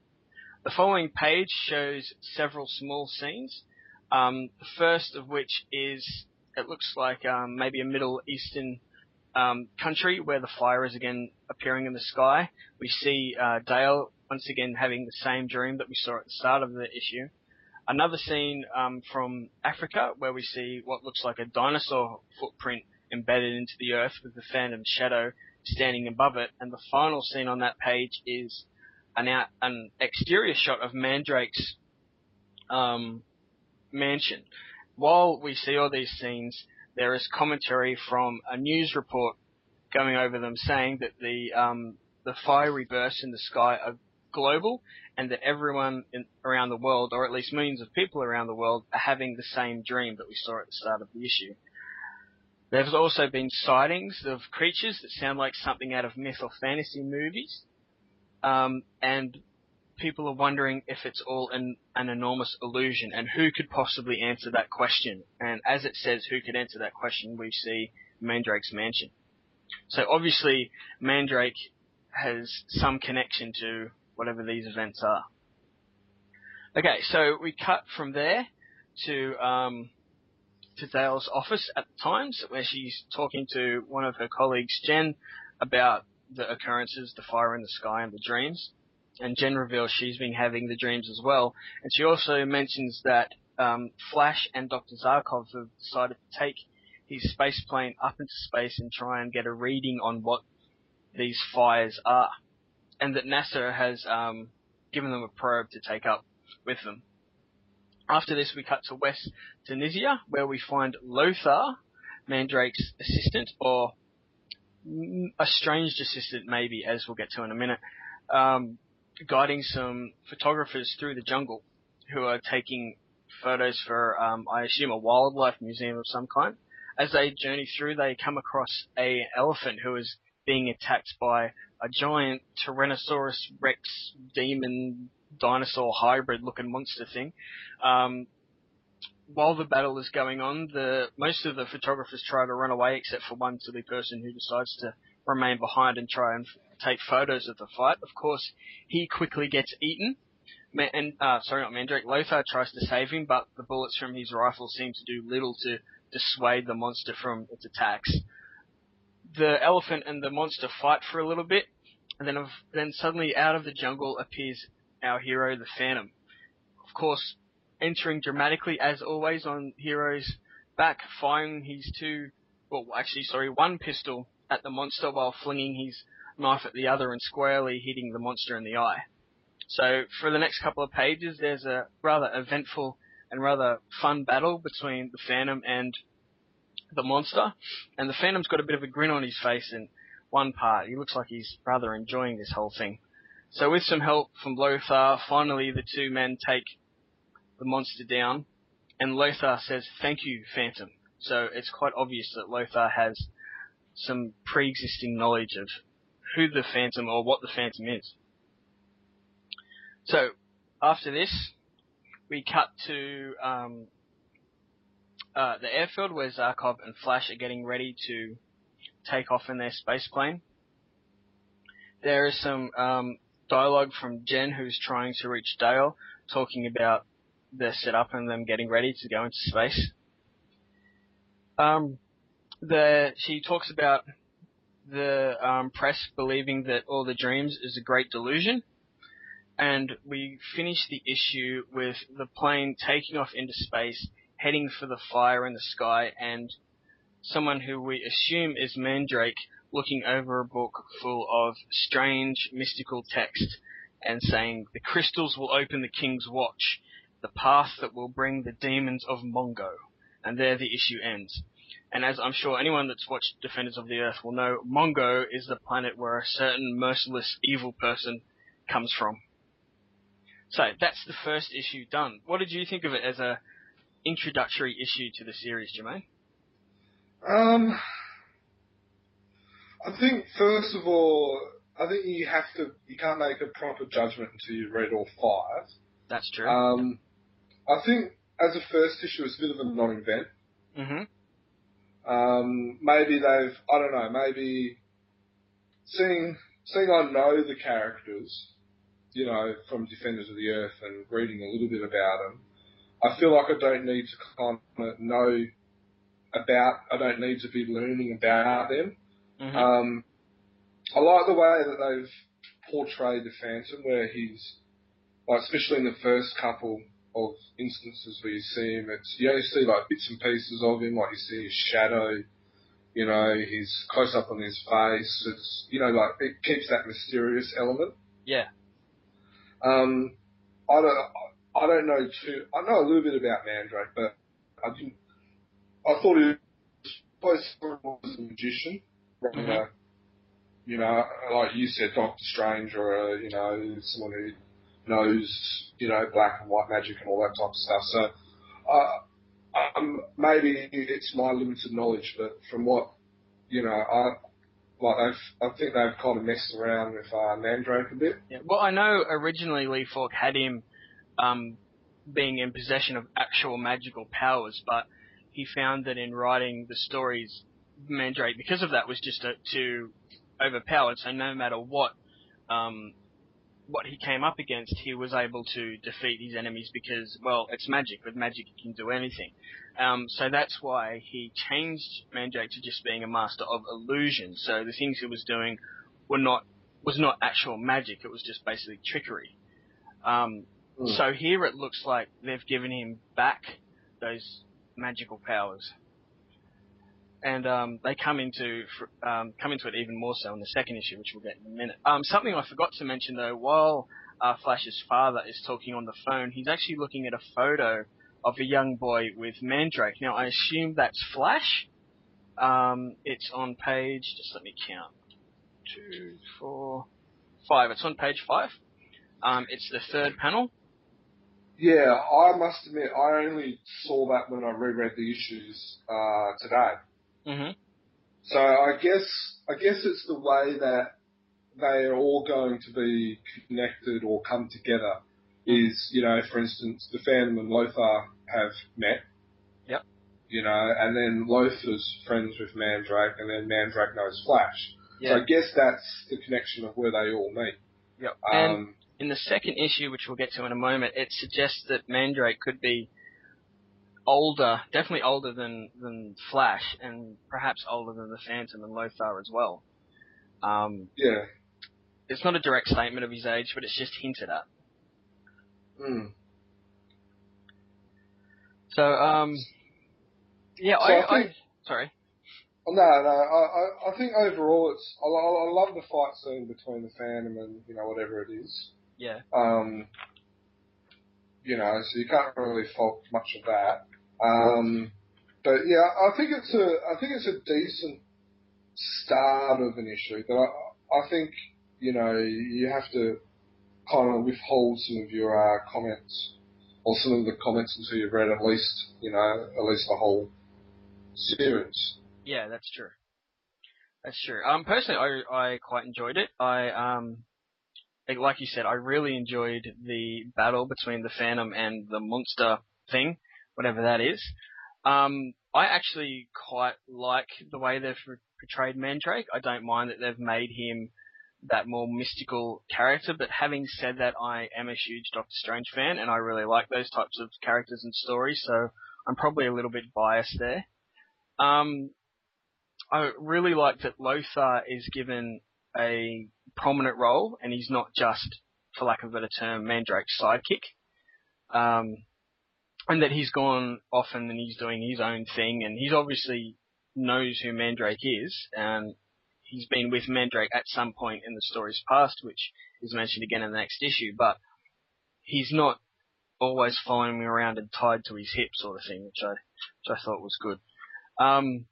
The following page shows several small scenes. Um, the first of which is it looks like um, maybe a Middle Eastern um, country where the fire is again appearing in the sky. We see uh, Dale once again having the same dream that we saw at the start of the issue. Another scene um, from Africa where we see what looks like a dinosaur footprint embedded into the earth with the phantom shadow standing above it. And the final scene on that page is an, out, an exterior shot of Mandrake's um, mansion. While we see all these scenes, there is commentary from a news report going over them saying that the um, the fiery bursts in the sky are global and that everyone in, around the world, or at least millions of people around the world, are having the same dream that we saw at the start of the issue. There's also been sightings of creatures that sound like something out of myth or fantasy movies, um, and people are wondering if it's all an, an enormous illusion, and who could possibly answer that question. And as it says, who could answer that question, we see Mandrake's mansion. So obviously, Mandrake has some connection to whatever these events are. Okay, so we cut from there to um, to Dale's office at the Times, where she's talking to one of her colleagues, Jen, about the occurrences, the fire in the sky, and the dreams and Jen reveals she's been having the dreams as well. And she also mentions that um, Flash and Dr. Zarkov have decided to take his space plane up into space and try and get a reading on what these fires are, and that NASA has um, given them a probe to take up with them. After this, we cut to West Tunisia, where we find Lothar, Mandrake's assistant, or a strange assistant, maybe, as we'll get to in a minute. Um, guiding some photographers through the jungle who are taking photos for, um, I assume, a wildlife museum of some kind. As they journey through, they come across a elephant who is being attacked by a giant Tyrannosaurus Rex demon dinosaur hybrid looking monster thing. Um, while the battle is going on, the most of the photographers try to run away, except for one silly person who decides to remain behind and try and take photos of the fight. Of course, he quickly gets eaten. Ma- and uh, sorry, not Mandrake. Lothar tries to save him, but the bullets from his rifle seem to do little to dissuade the monster from its attacks. The elephant and the monster fight for a little bit, and then then suddenly out of the jungle appears our hero, the Phantom. Of course, entering dramatically as always on Hero's back, firing his two, well actually sorry, one pistol at the monster while flinging his knife at the other and squarely hitting the monster in the eye. So for the next couple of pages, there's a rather eventful and rather fun battle between the Phantom and the monster. And the Phantom's got a bit of a grin on his face in one part. He looks like he's rather enjoying this whole thing. So with some help from Lothar, finally the two men take the monster down, and Lothar says, "Thank you, Phantom." So it's quite obvious that Lothar has some pre-existing knowledge of who the Phantom or what the Phantom is. So after this, we cut to um, uh, the airfield where Zarkov and Flash are getting ready to take off in their space plane. There is some um, dialogue from Jen, who's trying to reach Dale, talking about their setup and them getting ready to go into space. Um, the she talks about the um, press believing that all the dreams is a great delusion, and we finish the issue with the plane taking off into space, heading for the fire in the sky, and someone who we assume is Mandrake looking over a book full of strange mystical text and saying, "The crystals will open the king's watch." the path that will bring the demons of Mongo. And there the issue ends. And as I'm sure anyone that's watched Defenders of the Earth will know, Mongo is the planet where a certain merciless evil person comes from. So that's the first issue done. What did you think of it as a introductory issue to the series, Jermaine? Um, I think first of all, I think you have to, you can't make a proper judgment until you read all five. That's true. Um, I think as a first issue, it's a bit of a non-event. hmm Um, maybe they've, I don't know, maybe seeing, seeing I know the characters, you know, from Defenders of the Earth and reading a little bit about them, I feel like I don't need to kind of know about, I don't need to be learning about them. hmm Um, I like the way that they've portrayed the Phantom, where he's, like, especially in the first couple of instances where you see him, it's you only see like bits and pieces of him, like you see his shadow, you know, his close up on his face. It's you know, like it keeps that mysterious element. yeah. Um, I don't, I don't know too. I know a little bit about Mandrake, but I didn't. I thought he was was a magician, a, you know, like you said, Doctor Strange, or a, you know, someone who knows, you know, black and white magic and all that type of stuff. So, uh, um, maybe it's my limited knowledge, but from what, you know, I, like they've, I think they've kind of messed around with uh, Mandrake a bit. Yeah. Well, I know originally Lee Falk had him um, being in possession of actual magical powers, but he found that in writing the stories, Mandrake, because of that, was just a, too overpowered. So no matter what um, what he came up against, he was able to defeat his enemies because, well, it's magic. With magic, you can do anything. Um, so that's why he changed Mandrake to just being a master of illusion. So the things he was doing were not was not actual magic. It was just basically trickery. Um, Hmm. So here it looks like they've given him back those magical powers, and um, they come into um, come into it even more so in the second issue, which we'll get in a minute. Um, something I forgot to mention though, while uh, Flash's father is talking on the phone, he's actually looking at a photo of a young boy with Mandrake. Now I assume that's Flash. Um, it's on page. Just let me count. Two, four, five. It's on page five. Um, it's the third panel. Yeah, I must admit, I only saw that when I reread the issues uh, today. Mm-hmm. So I guess I guess it's the way that they are all going to be connected or come together is, you know, for instance, the Phantom and Lothar have met. Yep. You know, and then Lothar's friends with Mandrake, and then Mandrake knows Flash. Yeah. So I guess that's the connection of where they all meet. Yep. And Um, in the second issue, which we'll get to in a moment, it suggests that Mandrake could be older, definitely older than than Flash, and perhaps older than the Phantom and Lothar as well. Um, yeah. it's not a direct statement of his age, but it's just hinted at. Mm. So, um, yeah, So I, I I, sorry, Oh, No, no. I, I, I think overall, it's I, I I love the fight scene between the Phantom and you know whatever it is. yeah, Um, you know, so you can't really fault much of that. Um, but yeah, I think it's a I think it's a decent start of an issue. But I I think you know you have to kind of withhold some of your uh, comments or some of the comments until you've read at least you know at least the whole series. yeah, that's true. That's true. Um, personally, I, I quite enjoyed it. I, um, like- like you said, I really enjoyed the battle between the Phantom and the monster thing, whatever that is. Um, I actually quite like the way they've portrayed Mandrake. I don't mind that they've made him that more mystical character, but having said that, I am a huge Doctor Strange fan, and I really like those types of characters and stories, so I'm probably a little bit biased there. Um, I really like that Lothar is given a prominent role, and he's not just, for lack of a better term, Mandrake's sidekick. Um, and that he's gone off and he's doing his own thing, and he's obviously knows who Mandrake is, and he's been with Mandrake at some point in the story's past, which is mentioned again in the next issue, but he's not always following me around and tied to his hip sort of thing, which I, which I thought was good. Um,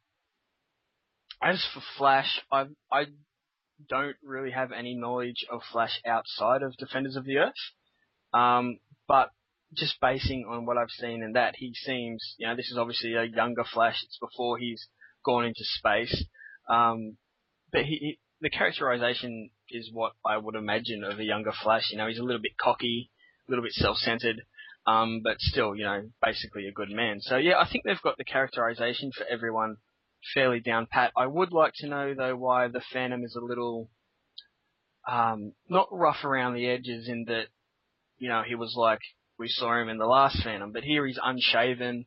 as for Flash, I I don't really have any knowledge of Flash outside of Defenders of the Earth. Um, but just basing on what I've seen and that, he seems, you know, this is obviously a younger Flash. It's before he's gone into space. Um, but he, he, the characterization is what I would imagine of a younger Flash. You know, he's a little bit cocky, a little bit self-centered, um, but still, you know, basically a good man. So yeah, I think they've got the characterization for everyone fairly down pat. I would like to know though why the Phantom is a little um, not rough around the edges in that you know he was like we saw him in the last Phantom, but here he's unshaven.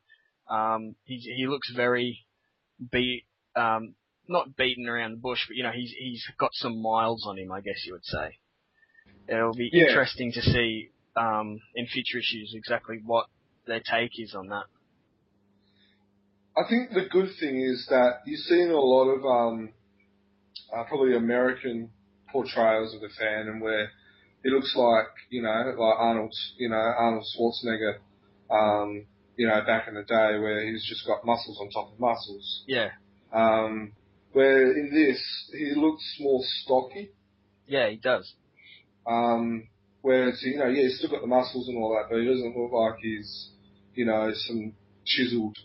Um, he's, he looks very beat, um, not beaten around the bush, but you know he's he's got some miles on him, I guess you would say. It'll be Yeah. interesting to see um, in future issues exactly what their take is on that. I think the good thing is that you've seen a lot of um, uh, probably American portrayals of the Phantom where it looks like you know like Arnold, you know Arnold Schwarzenegger, um, you know back in the day where he's just got muscles on top of muscles. Yeah, Um, where in this he looks more stocky. yeah, he does. Um, whereas you know yeah he's still got the muscles and all that, but he doesn't look like he's you know some chiseled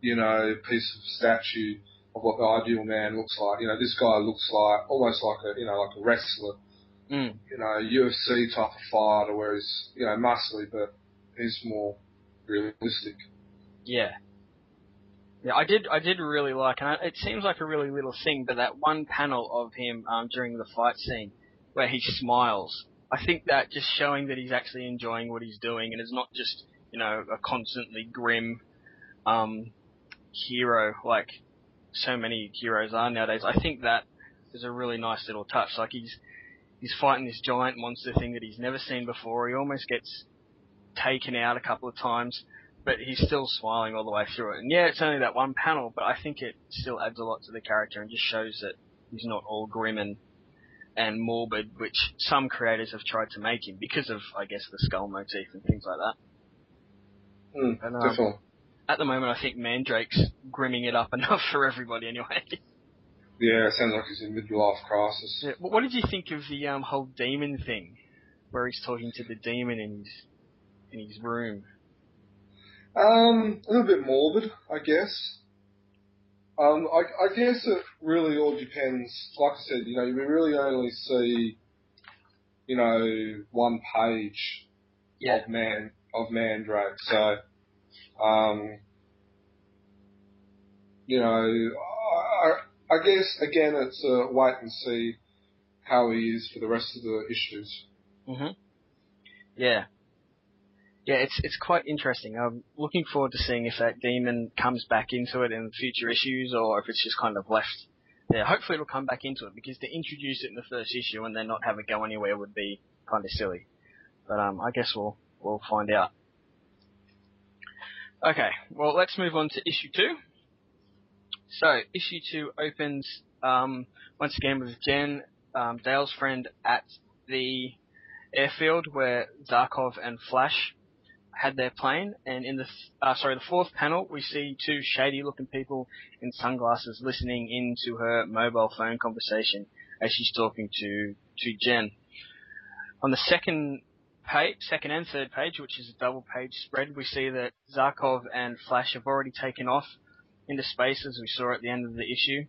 you know, piece of statue of what the ideal man looks like. You know, this guy looks like almost like a you know like a wrestler, Mm. you know, UFC type of fighter, where he's you know muscly, but he's more realistic. Yeah. Yeah, I did. I did really like, and I, it seems like a really little thing, but that one panel of him um, during the fight scene where he smiles, I think that just showing that he's actually enjoying what he's doing, and is not just you know a constantly grim um, hero like so many heroes are nowadays. I think that is a really nice little touch. Like he's he's fighting this giant monster thing that he's never seen before. He almost gets taken out a couple of times but he's still smiling all the way through it. And yeah, it's only that one panel, but I think it still adds a lot to the character and just shows that he's not all grim and and morbid, which some creators have tried to make him because of, I guess, the skull motif and things like that. Mm, And, um, definitely. At the moment, I think Mandrake's grimming it up enough for everybody anyway. Yeah, it sounds like he's in midlife crisis. yeah, but what did you think of the um, whole demon thing, where he's talking to the demon in his in his room? Um, a little bit morbid, I guess. Um, I, I guess it really all depends. Like I said, you know, we really only see, you know, one page yeah. of man of Mandrake. So, um, you know, I, I guess again it's a wait and see how he is for the rest of the issues. Mhm. Yeah. Yeah, it's it's quite interesting. I'm looking forward to seeing if that demon comes back into it in future issues, or if it's just kind of left there. Hopefully, it'll come back into it because to introduce it in the first issue and then not have it go anywhere would be kind of silly. But um, I guess we'll we'll find out. Okay, well let's move on to issue two. So issue two opens um, once again with Jen, um, Dale's friend, at the airfield where Zarkov and Flash had their plane, and in the uh, sorry the fourth panel we see two shady-looking people in sunglasses listening into her mobile phone conversation as she's talking to to Jen. On the second page, second and third page, which is a double page spread, we see that Zarkov and Flash have already taken off into space as we saw at the end of the issue,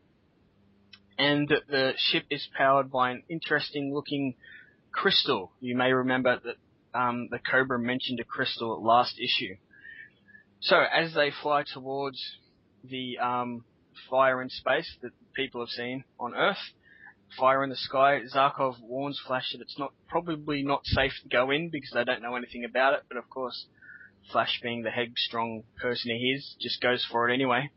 and that the ship is powered by an interesting looking crystal. You may remember that um, the Cobra mentioned a crystal at last issue. So as they fly towards the um, fire in space that people have seen on Earth, fire in the sky, Zarkov warns Flash that it's not probably not safe to go in because they don't know anything about it. But of course, Flash, being the headstrong person he is, just goes for it anyway.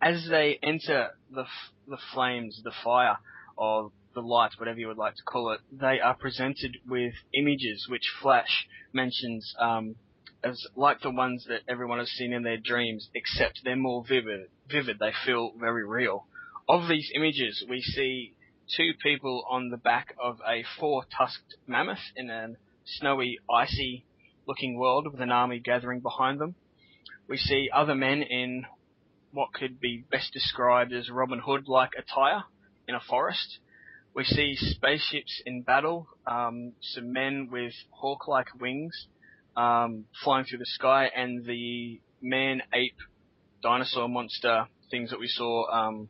As they enter the the flames, the fire, or the light, whatever you would like to call it, they are presented with images which Flash mentions um, as like the ones that everyone has seen in their dreams, except they're more vivid. Vivid, they feel very real. Of these images, we see two people on the back of a four-tusked mammoth in a snowy, icy-looking world with an army gathering behind them. We see other men in what could be best described as Robin Hood-like attire in a forest. We see spaceships in battle, um, some men with hawk-like wings um, flying through the sky, and the man-ape dinosaur monster things that we saw um,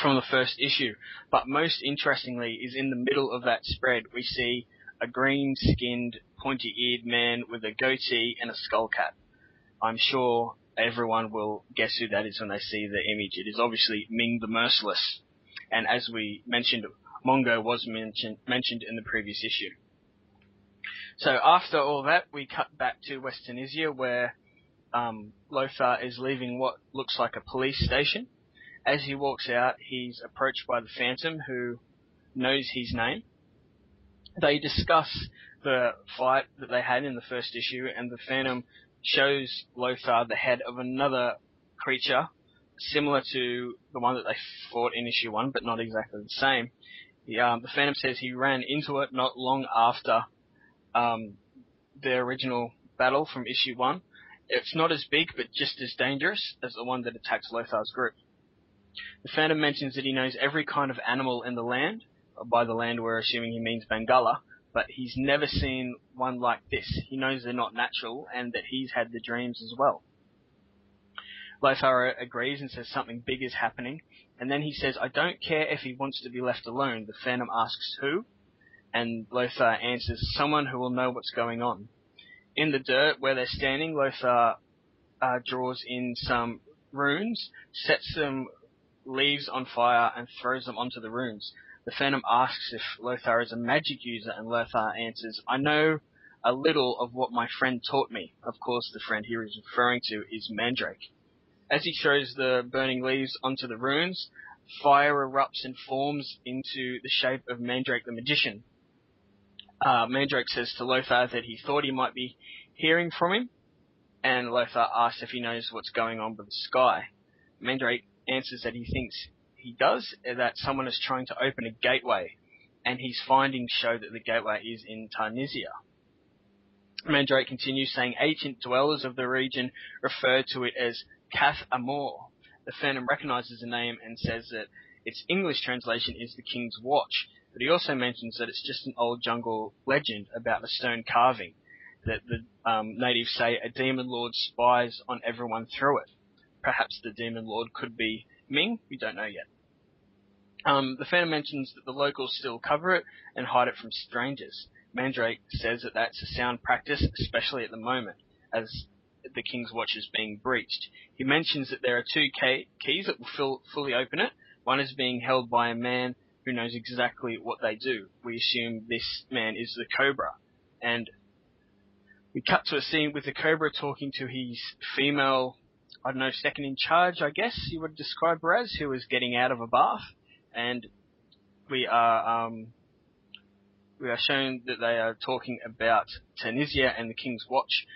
from the first issue. But most interestingly is in the middle of that spread, we see a green-skinned, pointy-eared man with a goatee and a skull cap. I'm sure everyone will guess who that is when they see the image. It is obviously Ming the Merciless. And as we mentioned Mongo was mentioned mentioned in the previous issue. So after all that, we cut back to Westernesia, where um, Lothar is leaving what looks like a police station. As he walks out, he's approached by the Phantom, who knows his name. They discuss the fight that they had in the first issue, and the Phantom shows Lothar the head of another creature similar to the one that they fought in issue one, but not exactly the same. The, um, the Phantom says he ran into it not long after um, the original battle from issue one. It's not as big, but just as dangerous as the one that attacked Lothar's group. The Phantom mentions that he knows every kind of animal in the land. By the land, we're assuming he means Bengala, but he's never seen one like this. He knows they're not natural and that he's had the dreams as well. Lothar agrees and says something big is happening, and then he says, I don't care if he wants to be left alone. The Phantom asks who, and Lothar answers, someone who will know what's going on. In the dirt where they're standing, Lothar uh, draws in some runes, sets some leaves on fire, and throws them onto the runes. The Phantom asks if Lothar is a magic user, and Lothar answers, I know a little of what my friend taught me. Of course, the friend he is referring to is Mandrake. As he throws the burning leaves onto the runes, fire erupts and forms into the shape of Mandrake the Magician. Uh, Mandrake says to Lothar that he thought he might be hearing from him, and Lothar asks if he knows what's going on with the sky. Mandrake answers that he thinks he does, that someone is trying to open a gateway, and his findings show that the gateway is in Tarnisia. Mandrake continues saying ancient dwellers of the region refer to it as Kath Amor. The Phantom recognizes the name and says that its English translation is the King's Watch, but he also mentions that it's just an old jungle legend about a stone carving that the um, natives say a demon lord spies on everyone through it. Perhaps the demon lord could be Ming, we don't know yet. Um, the Phantom mentions that the locals still cover it and hide it from strangers. Mandrake says that that's a sound practice, especially at the moment, as the King's Watch is being breached. He mentions that there are two key- keys that will fill, fully open it. One is being held by a man who knows exactly what they do. We assume this man is the Cobra. And we cut to a scene with the Cobra talking to his female, I don't know, second in charge, I guess you would describe her as, who is getting out of a bath. And we are, um, we are shown that they are talking about Tunisia and the King's Watch.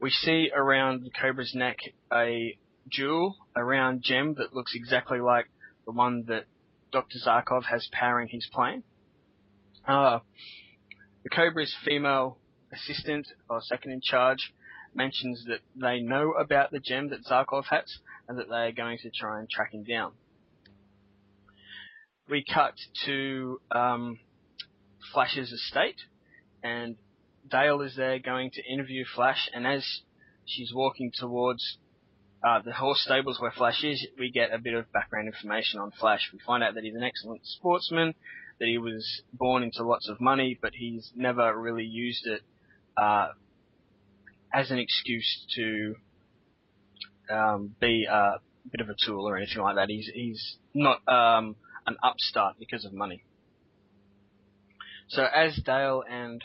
We see around the Cobra's neck a jewel, a round gem that looks exactly like the one that Dr. Zarkov has powering his plane. Uh, the Cobra's female assistant or second in charge mentions that they know about the gem that Zarkov has and that they are going to try and track him down. We cut to um, Flash's estate, and Dale is there going to interview Flash, and as she's walking towards uh, the horse stables where Flash is, we get a bit of background information on Flash. We find out that he's an excellent sportsman, that he was born into lots of money, but he's never really used it uh, as an excuse to um, be a bit of a tool or anything like that. He's he's not um, an upstart because of money. So as Dale and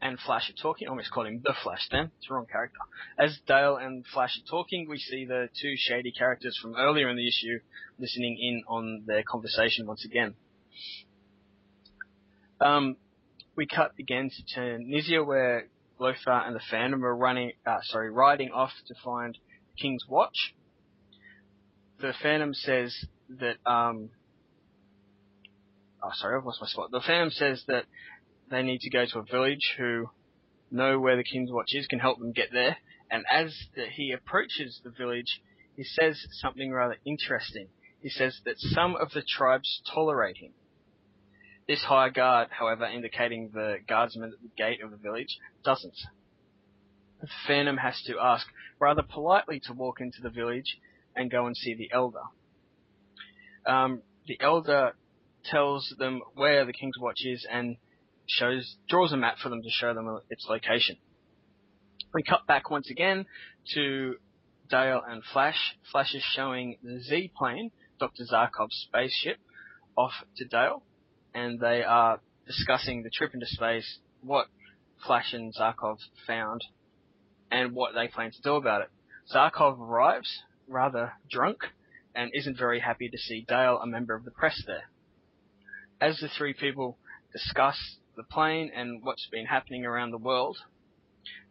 and Flash are talking, I almost called him the Flash then, it's the wrong character. As Dale and Flash are talking, we see the two shady characters from earlier in the issue listening in on their conversation once again. Um, we cut again to Tunisia where Lothar and the Phantom are running, uh, sorry, riding off to find King's Watch. The Phantom says that, um, oh, sorry, I've lost my spot. The Phantom says that they need to go to a village who know where the King's Watch is, can help them get there. And as the, he approaches the village, he says something rather interesting. He says that some of the tribes tolerate him. This high guard, however, indicating the guardsman at the gate of the village, doesn't. The Phantom has to ask rather politely to walk into the village and go and see the elder. Um, the elder tells them where the King's Watch is and shows draws a map for them to show them its location. We cut back once again to Dale and Flash. Flash is showing the Z plane, Dr. Zarkov's spaceship, off to Dale, and they are discussing the trip into space, what Flash and Zarkov found, and what they plan to do about it. Zarkov arrives, rather drunk, and isn't very happy to see Dale, a member of the press, there. As the three people discuss the plane and what's been happening around the world,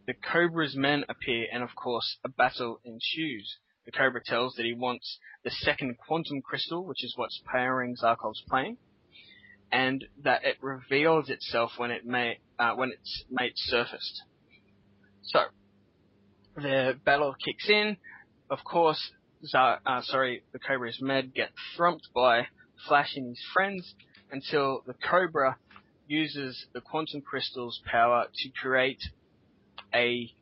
the Cobra's men appear, and of course, a battle ensues. The Cobra tells that he wants the second quantum crystal, which is what's powering Zarkov's plane, and that it reveals itself when it may uh, when its mate surfaced. So the battle kicks in. Of course, uh, sorry, the Cobra's men get thrumped by Flash and his friends until the Cobra uses the quantum crystal's power to create a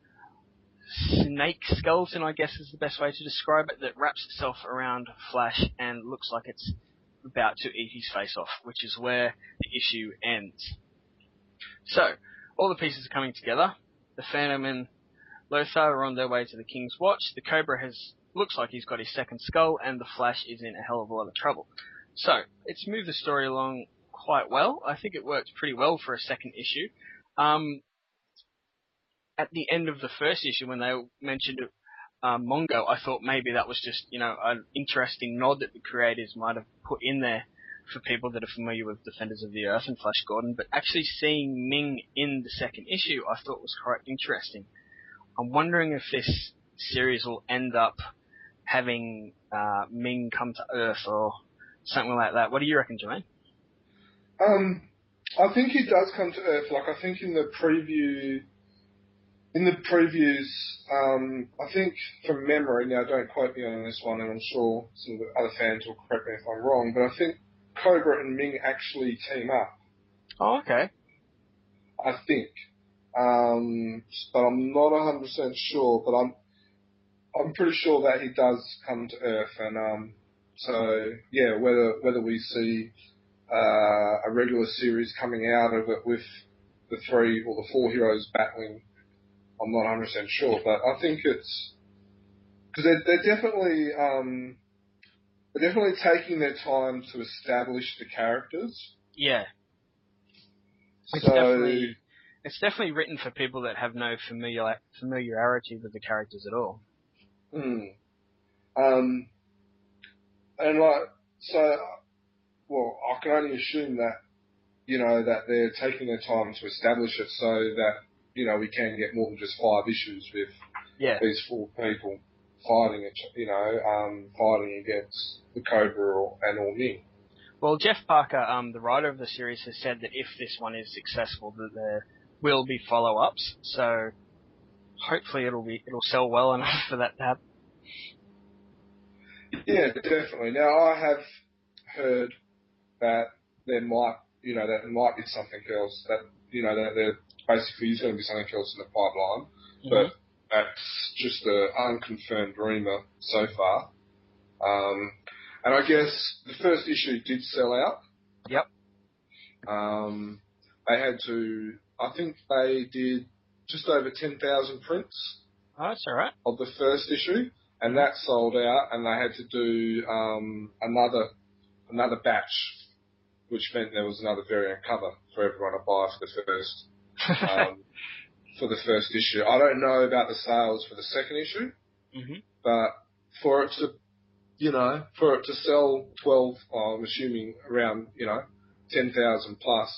snake skeleton, I guess is the best way to describe it, that wraps itself around Flash and looks like it's about to eat his face off, which is where the issue ends. So, all the pieces are coming together. The Phantom and Lothar are on their way to the King's Watch. The Cobra has looks like he's got his second skull, and the Flash is in a hell of a lot of trouble. So, it's moved the story along quite well. I think it worked pretty well for a second issue. Um, at the end of the first issue, when they mentioned uh, Mongo, I thought maybe that was just, you know, an interesting nod that the creators might have put in there for people that are familiar with Defenders of the Earth and Flash Gordon. But actually seeing Ming in the second issue, I thought was quite interesting. I'm wondering if this series will end up having uh, Ming come to Earth or something like that. What do you reckon, Jermaine? Um, I think he does come to Earth. Like I think in the preview in the previews, um, I think from memory, now don't quote me on this one, and I'm sure some of the other fans will correct me if I'm wrong, but I think Cobra and Ming actually team up. Oh, okay. I think. Um, but I'm not 100% sure, but I'm, I'm pretty sure that he does come to Earth, and, um, so, yeah, whether, whether we see, uh, a regular series coming out of it with the three or the four heroes battling. I'm not 100 percent sure, but I think it's because they're, they're definitely um, they're definitely taking their time to establish the characters. Yeah. It's so definitely it's definitely written for people that have no familiar familiarity with the characters at all. hmm. um, and like so, well, I can only assume that you know that they're taking their time to establish it so that you know we can get more than just five issues with Yeah. these four people fighting each, you know, um, fighting against the Cobra or, and All Ming. Well, Jeff Parker, um, the writer of the series, has said that if this one is successful, that there will be follow-ups. So hopefully it'll be it'll sell well enough for that to happen. Yeah, definitely. Now I have heard that there might, you know, that might be something else that, you know, that there basically is going to be something else in the pipeline, but that's just an unconfirmed rumor so far. Um, and I guess the first issue did sell out. Yep. Um, they had to, I think they did just over 10,000 prints Oh, that's all right. of the first issue, and that sold out, and they had to do um, another another batch, which meant there was another variant cover for everyone to buy for the first um, for the first issue. I don't know about the sales for the second issue, hmm but for it to, you know, for it to sell twelve, oh, I'm assuming around, you know, ten thousand plus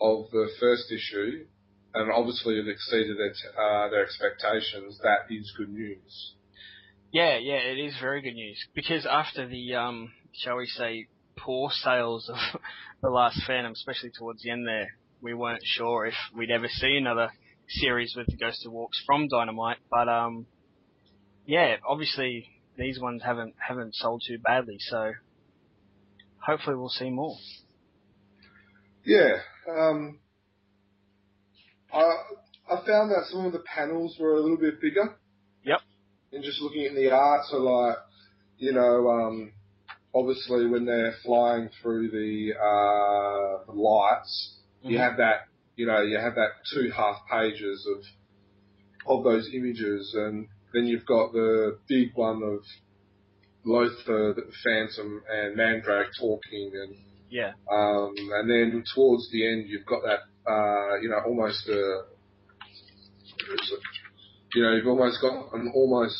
of the first issue, and obviously it exceeded their t- uh, their expectations. That is good news. Yeah, yeah, it is very good news because after the um, shall we say, poor sales of the last Phantom, especially towards the end there, we weren't sure if we'd ever see another series with the Ghost Who Walks from Dynamite. But um, yeah, obviously these ones haven't haven't sold too badly, so hopefully we'll see more. Yeah. Um, I I found that some of the panels were a little bit bigger. Yep. And just looking at the art, so like, you know, um, obviously when they're flying through the uh, the lights, you have that, you know, you have that two half pages of of those images, and then you've got the big one of Lothar, the Phantom, and Mandrake talking, and yeah, um, and then towards the end, you've got that, uh, you know, almost a, you know, you've almost got an almost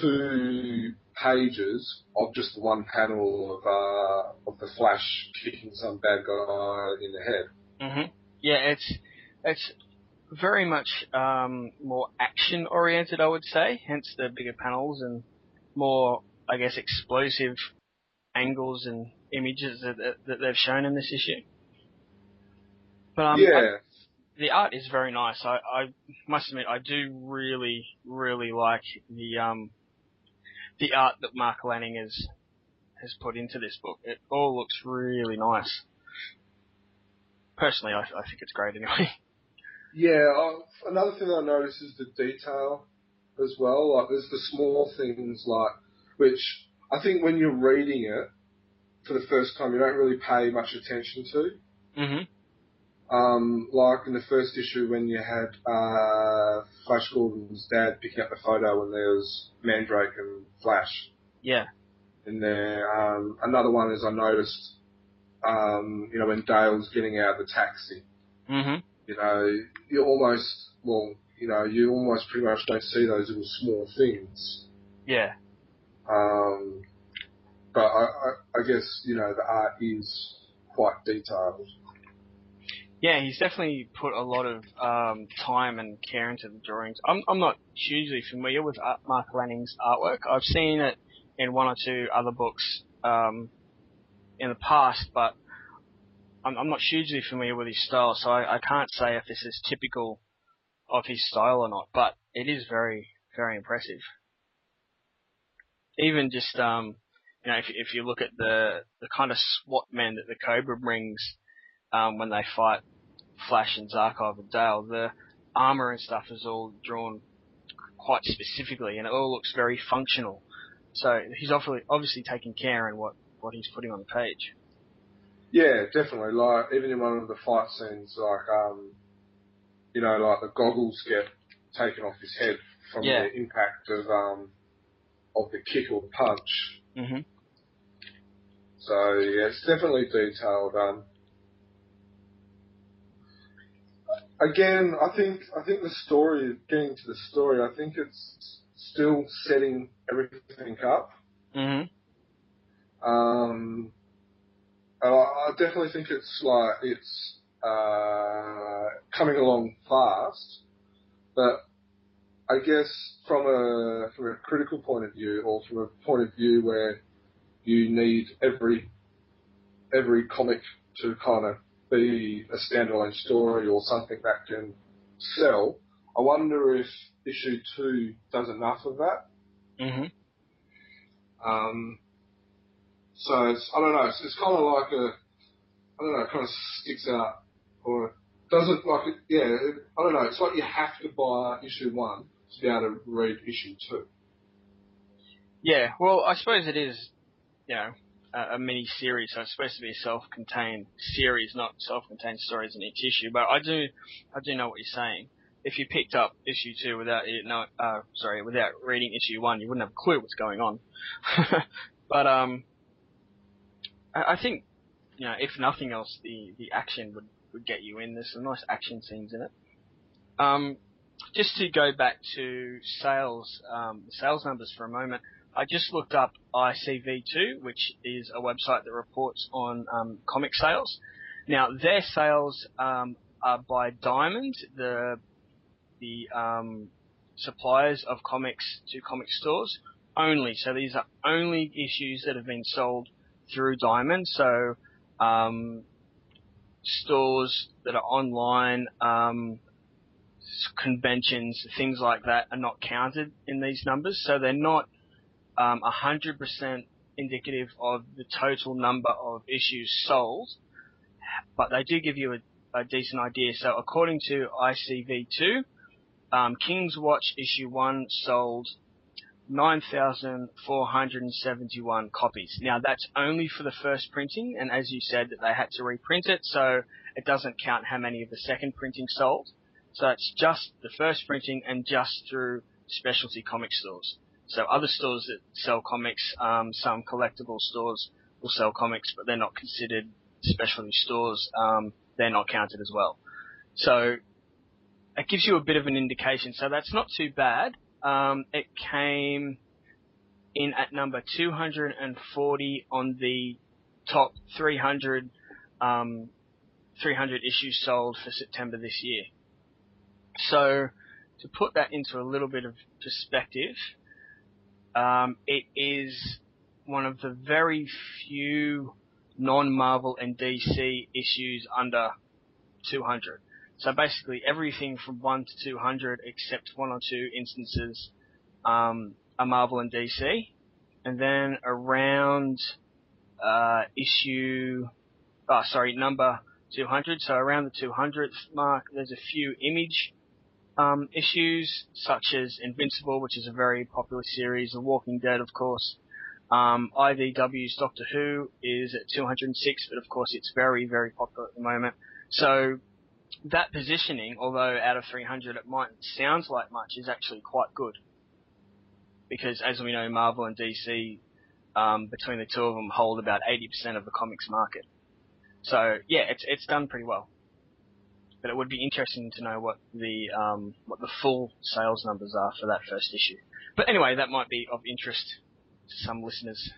two pages of just one panel of uh, of the Flash kicking some bad guy in the head. hmm Yeah, it's it's very much um, more action oriented, I would say. Hence the bigger panels and more, I guess, explosive angles and images that, that, that they've shown in this issue. But um, I- yeah, the art is very nice. I, I must admit, I do really, really like the um, the art that Marc Laming has has put into this book. It all looks really nice. Personally, I, I think it's great anyway. yeah. Uh, another thing I noticed is the detail as well. Like, there's the small things like which I think when you're reading it for the first time, you don't really pay much attention to. hmm Um, like in the first issue when you had uh, Flash Gordon's dad picking up the photo when there was Mandrake and Flash Yeah. in there. Um, another one is I noticed, um, you know, when Dale's getting out of the taxi, hmm you know, you almost, well, you know, you almost pretty much don't see those little small things. Yeah. Um, but I, I, I guess, you know, the art is quite detailed. Yeah, he's definitely put a lot of um, time and care into the drawings. I'm I'm not hugely familiar with art, Marc Laming's artwork. I've seen it in one or two other books um, in the past, but I'm, I'm not hugely familiar with his style, so I, I can't say if this is typical of his style or not. But it is very very impressive. Even just um, you know, if if you look at the the kind of SWAT men that the Cobra brings um, when they fight Flash and Zarkov and Dale, the armor and stuff is all drawn quite specifically, and it all looks very functional. So he's obviously obviously taking care in what what he's putting on the page. Yeah, definitely. Like even in one of the fight scenes, like um, you know, like the goggles get taken off his head from Yeah. the impact of um of the kick or punch. hmm So yeah, it's definitely detailed. Um, again, I think I think the story, getting to the story, I think it's still setting everything up. hmm Um, I, I definitely think it's like it's uh, coming along fast, but I guess from a from a critical point of view, or from a point of view where you need every every comic to kind of be a standalone story or something that can sell. I wonder if issue two does enough of that. hmm Um, so it's, I don't know, it's, it's kind of like a, I don't know, it kind of sticks out or doesn't like it, yeah, it, I don't know, it's like you have to buy issue one to be able to read issue two. Yeah, well, I suppose it is, you know, a, mini series, so it's supposed to be a self-contained series, not self-contained stories in each issue. But I do, I do know what you're saying. If you picked up issue two without uh, sorry, without reading issue one, you wouldn't have a clue what's going on. but um, I, I think, you know, if nothing else, the the action would would get you in. There's some nice action scenes in it. Um, just to go back to sales, um, sales numbers for a moment. I just looked up ICV2, which is a website that reports on um, comic sales. Now, their sales um, are by Diamond, the the um, suppliers of comics to comic stores only. So these are only issues that have been sold through Diamond. So um, stores that are online, um, conventions, things like that are not counted in these numbers. So they're not um, 100% indicative of the total number of issues sold, but they do give you a, a decent idea. So according to ICV2, um, King's Watch issue 1 sold 9,471 copies. Now that's only for the first printing, and as you said, that they had to reprint it, so it doesn't count how many of the second printing sold. So it's just the first printing and just through specialty comic stores. So other stores that sell comics, um, some collectible stores will sell comics, but they're not considered specialty stores. Um, they're not counted as well. So it gives you a bit of an indication. So that's not too bad. Um, it came in at number 240 on the top 300, um, 300 issues sold for September this year. So to put that into a little bit of perspective, um, it is one of the very few non-Marvel and DC issues under 200. So basically everything from 1 to 200 except one or two instances um, are Marvel and DC. And then around uh, issue, oh sorry, number 200, so around the 200th mark, there's a few image um, issues such as Invincible, which is a very popular series, The Walking Dead, of course. Um, IDW's Doctor Who is at 206, but of course it's very, very popular at the moment. So that positioning, although out of 300 it might sounds like much, is actually quite good. Because as we know, Marvel and DC, um, between the two of them, hold about 80% of the comics market. So yeah, it's it's done pretty well. But it would be interesting to know what the um, what the full sales numbers are for that first issue. But anyway, that might be of interest to some listeners.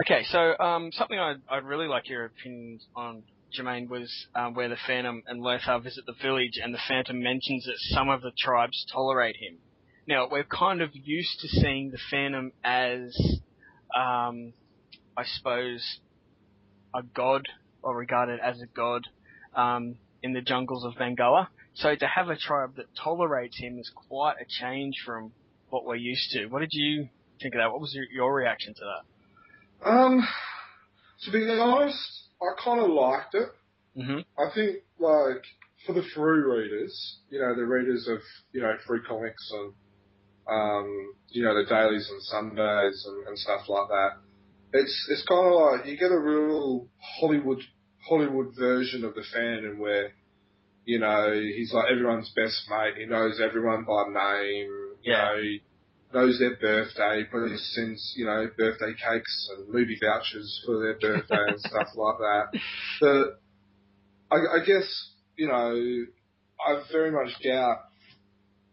Okay, so um, something I'd, I'd really like your opinions on, Jermaine, was um, where the Phantom and Lothar visit the village, and the Phantom mentions that some of the tribes tolerate him. Now, we're kind of used to seeing the Phantom as, um, I suppose, a god, or regarded as a god, um, in the jungles of Bengala. So to have a tribe that tolerates him is quite a change from what we're used to. What did you think of that? What was your, your reaction to that? Um, to be honest, I kind of liked it. Mm-hmm. I think, like, for the Frew readers, you know, the readers of, you know, Frew comics and, um, you know, the dailies and Sundays and, and stuff like that, it's, it's kind of like, you get a real Hollywood, Hollywood version of the Phantom where, You know, he's like everyone's best mate. He knows everyone by name. You Yeah. know, he knows their birthday, probably sends, you know, birthday cakes and movie vouchers for their birthday and stuff like that. But I, I guess, you know, I very much doubt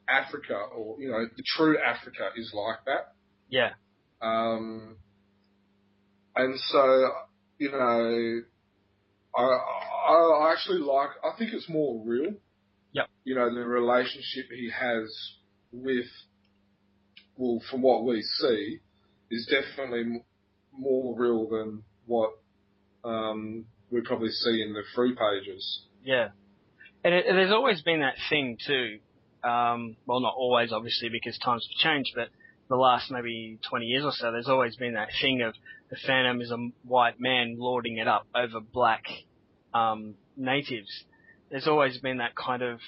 Africa or, you know, the true Africa is like that. Yeah. Um, and so, you know, I, I, actually like, I think it's more real. Yep. You know, the relationship he has with, well, from what we see, is definitely m- more real than what, um, we probably see in the Frew pages. Yeah. And it, there's always been that thing too. Um, well, not always, obviously, because times have changed, but the last maybe 20 years or so, there's always been that thing of the Phantom is a white man lording it up over black um, natives. There's always been that kind of,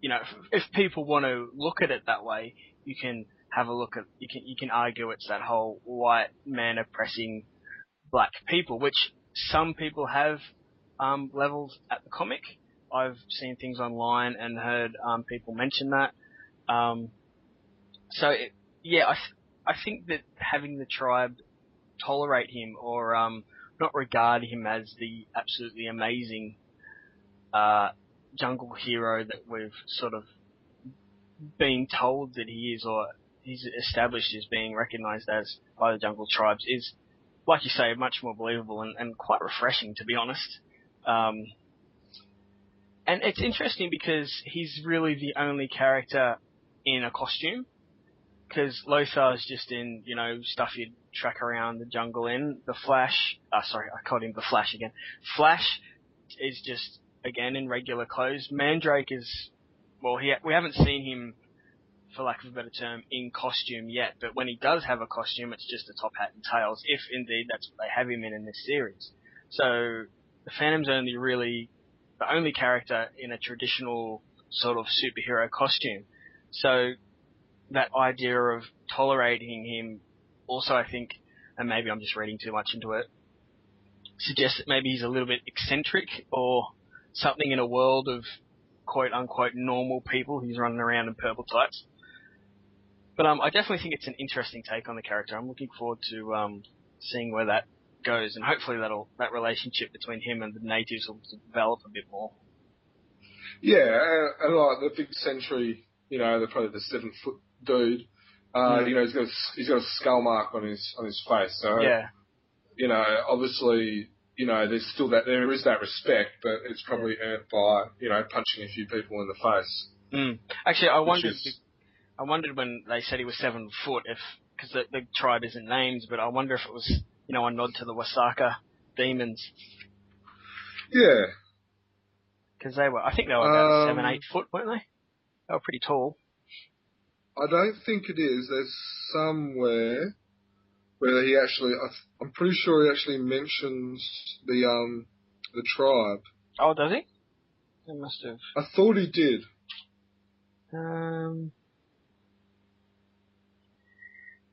you know, if, if people want to look at it that way, you can have a look at, you can you can argue it's that whole white man oppressing black people, which some people have um, levels at the comic. I've seen things online and heard um, people mention that. Um, so it, yeah, I th- I think that having the tribe tolerate him or um, not regard him as the absolutely amazing uh, jungle hero that we've sort of been told that he is, or he's established as being recognised as by the jungle tribes, is like you say, much more believable and, and quite refreshing, to be honest. Um, and it's interesting because he's really the only character in a costume. Because Lothar's just in, you know, stuff you'd track around the jungle in. The Flash, uh, sorry, I called him the Flash again. Flash is just, again, in regular clothes. Mandrake is, well, he, we haven't seen him, for lack of a better term, in costume yet. But when he does have a costume, it's just a top hat and tails, if indeed that's what they have him in in this series. So, the Phantom's only really the only character in a traditional sort of superhero costume. So that idea of tolerating him also I think, and maybe I'm just reading too much into it, suggests that maybe he's a little bit eccentric or something in a world of quote unquote normal people who's running around in purple tights. But um, I definitely think it's an interesting take on the character. I'm looking forward to um, seeing where that goes, and hopefully that'll that relationship between him and the natives will develop a bit more. Yeah, and, and like the big sentry, you know, the probably the seven foot dude. Uh, Mm. you know, he's got a, he's got a skull mark on his on his face. So Yeah, you know, obviously, you know, there's still that there is that respect, but it's probably earned by you know punching a few people in the face. mm. actually, I wondered. is- I wondered when they said he was seven foot if because the, the tribe isn't named, but I wonder if it was you know a nod to the Wasaka demons Yeah, because they were I think they were about Um, seven eight foot, weren't they? They were pretty tall. I don't think it is. There's somewhere where he actually, I I'm pretty sure he actually mentions the um the tribe. Oh, does he? They must have. I thought he did. Um.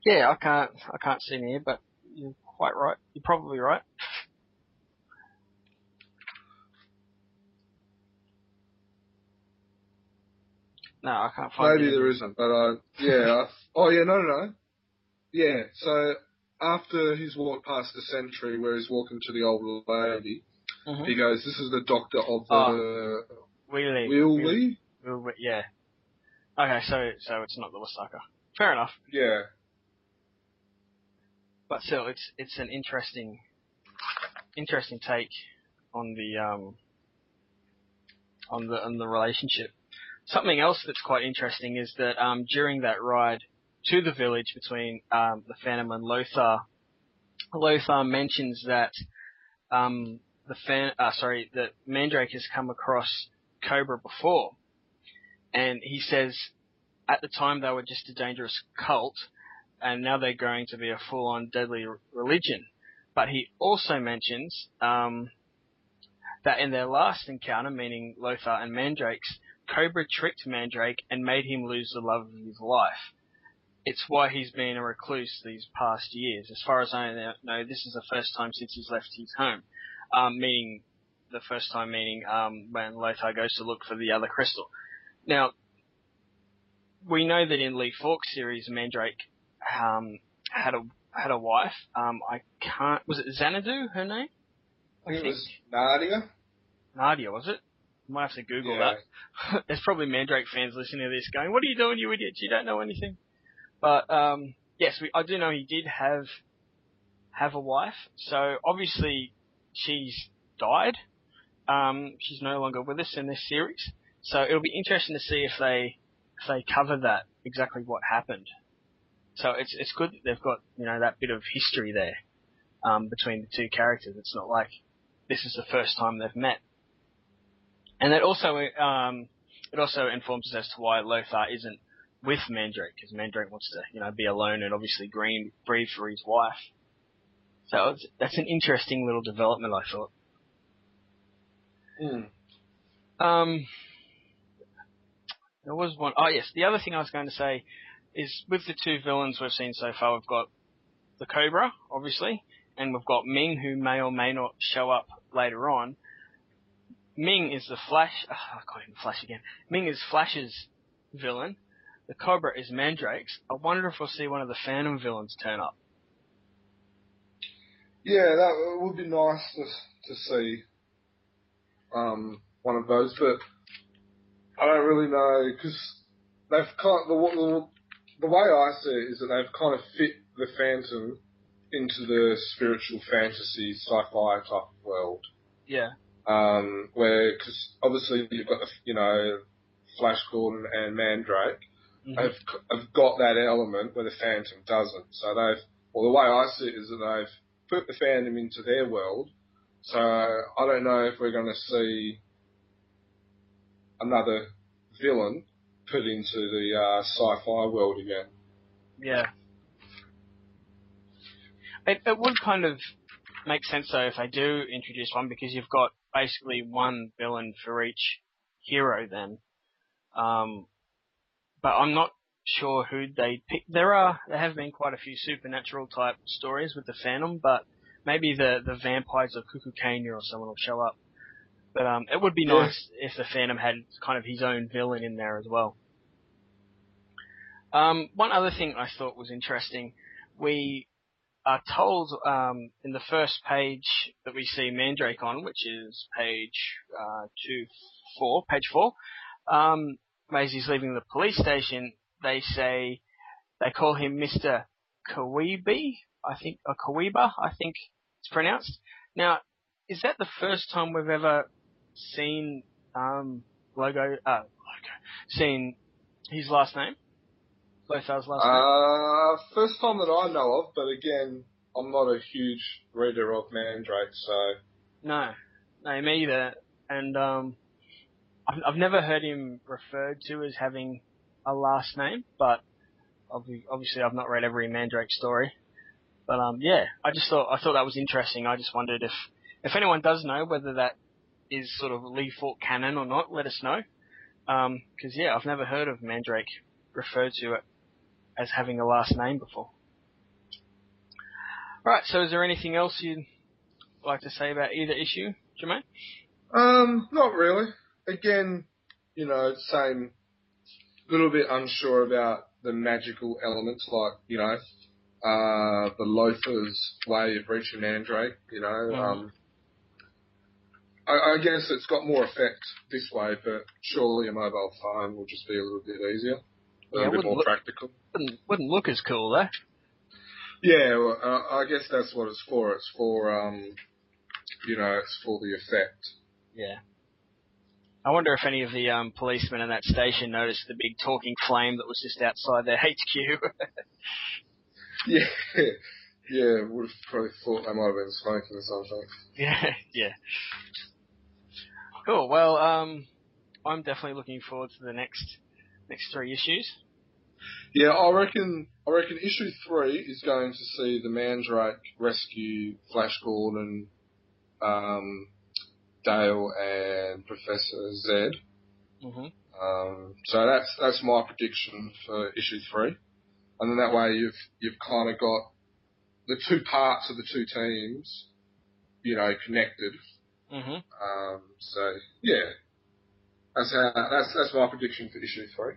Yeah, I can't. I can't see him here, but you're quite right. You're probably right. No, I can't find. Maybe it. there isn't, but uh, yeah. I, oh yeah, no, no, no. Yeah. So after he's walked past the sentry where he's walking to the old lady, Mhm. he goes, "This is the doctor of the Oh. Wheelie. Will Wheelie- we?" Wheelie- Yeah. Okay, so so it's not the Wasaka. Fair enough. Yeah. But still, it's it's an interesting interesting take on the um on the on the relationship. Something else that's quite interesting is that um during that ride to the village between um the Phantom and Lothar, Lothar mentions that um the fan uh, sorry that Mandrake has come across Cobra before, and he says at the time they were just a dangerous cult, and now they're going to be a full-on deadly religion. But he also mentions um, that in their last encounter, meaning Lothar and Mandrake's, Cobra tricked Mandrake and made him lose the love of his life. It's why he's been a recluse these past years. As far as I know, this is the first time since he's left his home, um, meaning the first time meaning um, when Lothar goes to look for the other crystal. Now, we know that in Lee Falk's series, Mandrake um, had a had a wife. Um, I can't. Was it Xanadu? Her name? I think, it was Nadia. Nadia, was it? Might have to Google yeah. that. There's probably Mandrake fans listening to this going, "What are you doing, you idiot? You don't know anything." But um, yes, we, I do know he did have have a wife. So obviously she's died. Um, she's no longer with us in this series. So it'll be interesting to see if they if they cover that exactly what happened. So it's it's good that they've got you know that bit of history there um, between the two characters. It's not like this is the first time they've met. And that also um, it also informs us as to why Lothar isn't with Mandrake because Mandrake wants to you know be alone and obviously green breathe for his wife. So that's an interesting little development, I thought. Mm. Um, there was one. Oh yes, the other thing I was going to say is with the two villains we've seen so far, we've got the Cobra, obviously, and we've got Ming, who may or may not show up later on. Ming is the Flash. Oh, I can't even Flash again. Ming is Flash's villain. The Cobra is Mandrake's. I wonder if we'll see one of the Phantom villains turn up. Yeah, that would be nice to, to see um, one of those, but I don't really know because they've kind of, the, the, the way I see it is that they've kind of fit the Phantom into the spiritual fantasy sci-fi type of world. Yeah. Um, where because obviously you've got the you know Flash Gordon and Mandrake mm-hmm. have have got that element where the Phantom doesn't. So they've well the way I see it is that they've put the Phantom into their world. So I don't know if we're going to see another villain put into the uh, sci-fi world again. Yeah. It, it would kind of make sense though if they do introduce one because you've got basically one villain for each hero then. Um, but I'm not sure who they pick. There are there have been quite a few supernatural type stories with the Phantom, but maybe the the vampires of Cuckoo or someone will show up. But um, it would be yeah. nice if the Phantom had kind of his own villain in there as well. Um, one other thing I thought was interesting, we are told um, in the first page that we see Mandrake on, which is page uh, two, four, page four. Um, Maisie's leaving the police station they say they call him Mr. Kawibi, I think, or Kawiba, I think it's pronounced. Now, is that the first time we've ever seen um, logo, uh, logo, seen his last name? Lothar's last name? Uh, first time that I know of, but again, I'm not a huge reader of Mandrake, so. No, no, me either. And um, I've, I've never heard him referred to as having a last name, but obviously I've not read every Mandrake story. But um, yeah, I just thought I thought that was interesting. I just wondered if if anyone does know whether that is sort of Lee Falk canon or not, let us know. Because um, yeah, I've never heard of Mandrake referred to it as having a last name before. Right, so is there anything else you'd like to say about either issue, Jermaine? Um, not really. Again, you know, same little bit unsure about the magical elements, like you know, uh, the Lothar's way of reaching Mandrake. You know, mm. um, I, I, guess it's got more effect this way, but surely a mobile phone will just be a little bit easier, a yeah, little bit more look, practical. Wouldn't, wouldn't look as cool though. Yeah, well, uh, I guess that's what it's for. It's for, um, you know, it's for the effect. Yeah. I wonder if any of the um, policemen in that station noticed the big talking flame that was just outside their HQ. yeah, yeah, would have probably thought they might have been smoking or something. Yeah, yeah. Cool. Well, um, I'm definitely looking forward to the next next three issues. Yeah, I reckon. I reckon issue three is going to see the Mandrake rescue Flash Gordon, um, Dale and Professor Z. Mm-hmm. Um, so that's that's my prediction for issue three, and then that way you've you've kind of got the two parts of the two teams, you know, connected, Mhm. Um, so yeah, that's how, that's that's my prediction for issue three.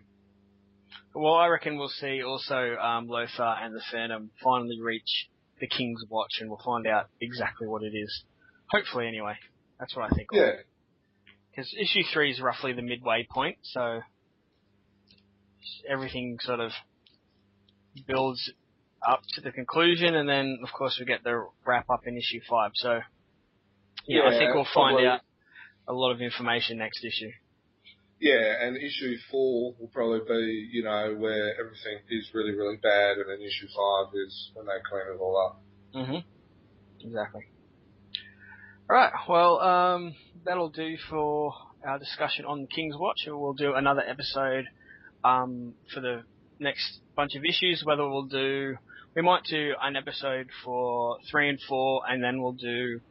Well, I reckon we'll see also um, Lothar and the Phantom finally reach the King's Watch, and we'll find out exactly what it is. Hopefully, anyway. That's what I think. Yeah, Because issue three is roughly the midway point, so everything sort of builds up to the conclusion, and then of course we get the wrap up in issue five. So yeah, I think we'll find probably. out a lot of information next issue. Yeah, and issue four will probably be you know where everything is really really bad, and then issue five is when they clean it all up. Mm-hmm. Exactly. All right. Well, um, that'll do for our discussion on King's Watch. We'll do another episode um, for the next bunch of issues. Whether we'll do, we might do an episode for three and four, and then we'll do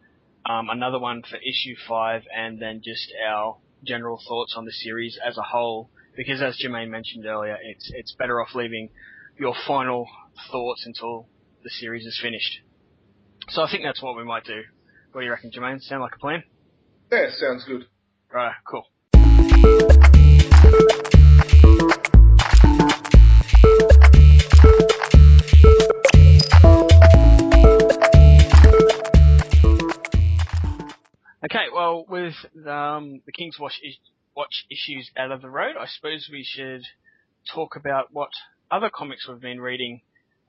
um, another one for issue five, and then just our general thoughts on the series as a whole. Because as Jermaine mentioned earlier, it's it's better off leaving your final thoughts until the series is finished. So I think that's what we might do. What do you reckon, Jermaine? Sound like a plan? Yeah, sounds good. Right, cool. Okay, well, with um, the King's Watch, is- Watch issues out of the road, I suppose we should talk about what other comics we've been reading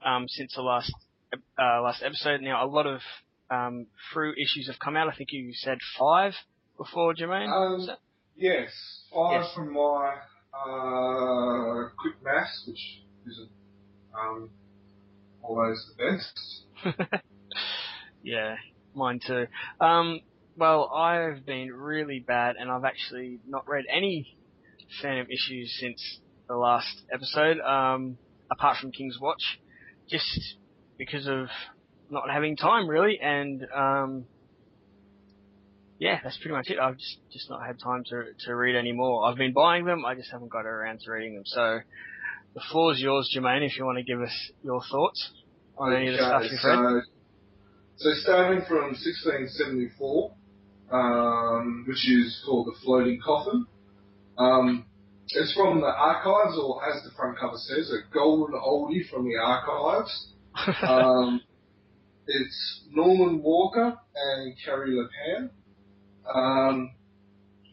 um, since the last uh, last episode. Now, a lot of um, Frew issues have come out. I think you said five before, Jermaine. Um, Yes, five Yes. from my uh, quick maths, which isn't um, always the best. yeah, mine too. Um, well, I've been really bad, and I've actually not read any Phantom issues since the last episode, um, apart from King's Watch, just because of not having time, really, and um, yeah, that's pretty much it. I've just just not had time to to read any more. I've been buying them, I just haven't got around to reading them. So the floor's yours, Jermaine, if you want to give us your thoughts on any of the stuff you've read. so, so starting from 1674, um, which is called the Floating Coffin. Um, it's from the archives, or as the front cover says, a golden oldie from the archives. Um, it's Norman Worker and Kari Leppänen. Um,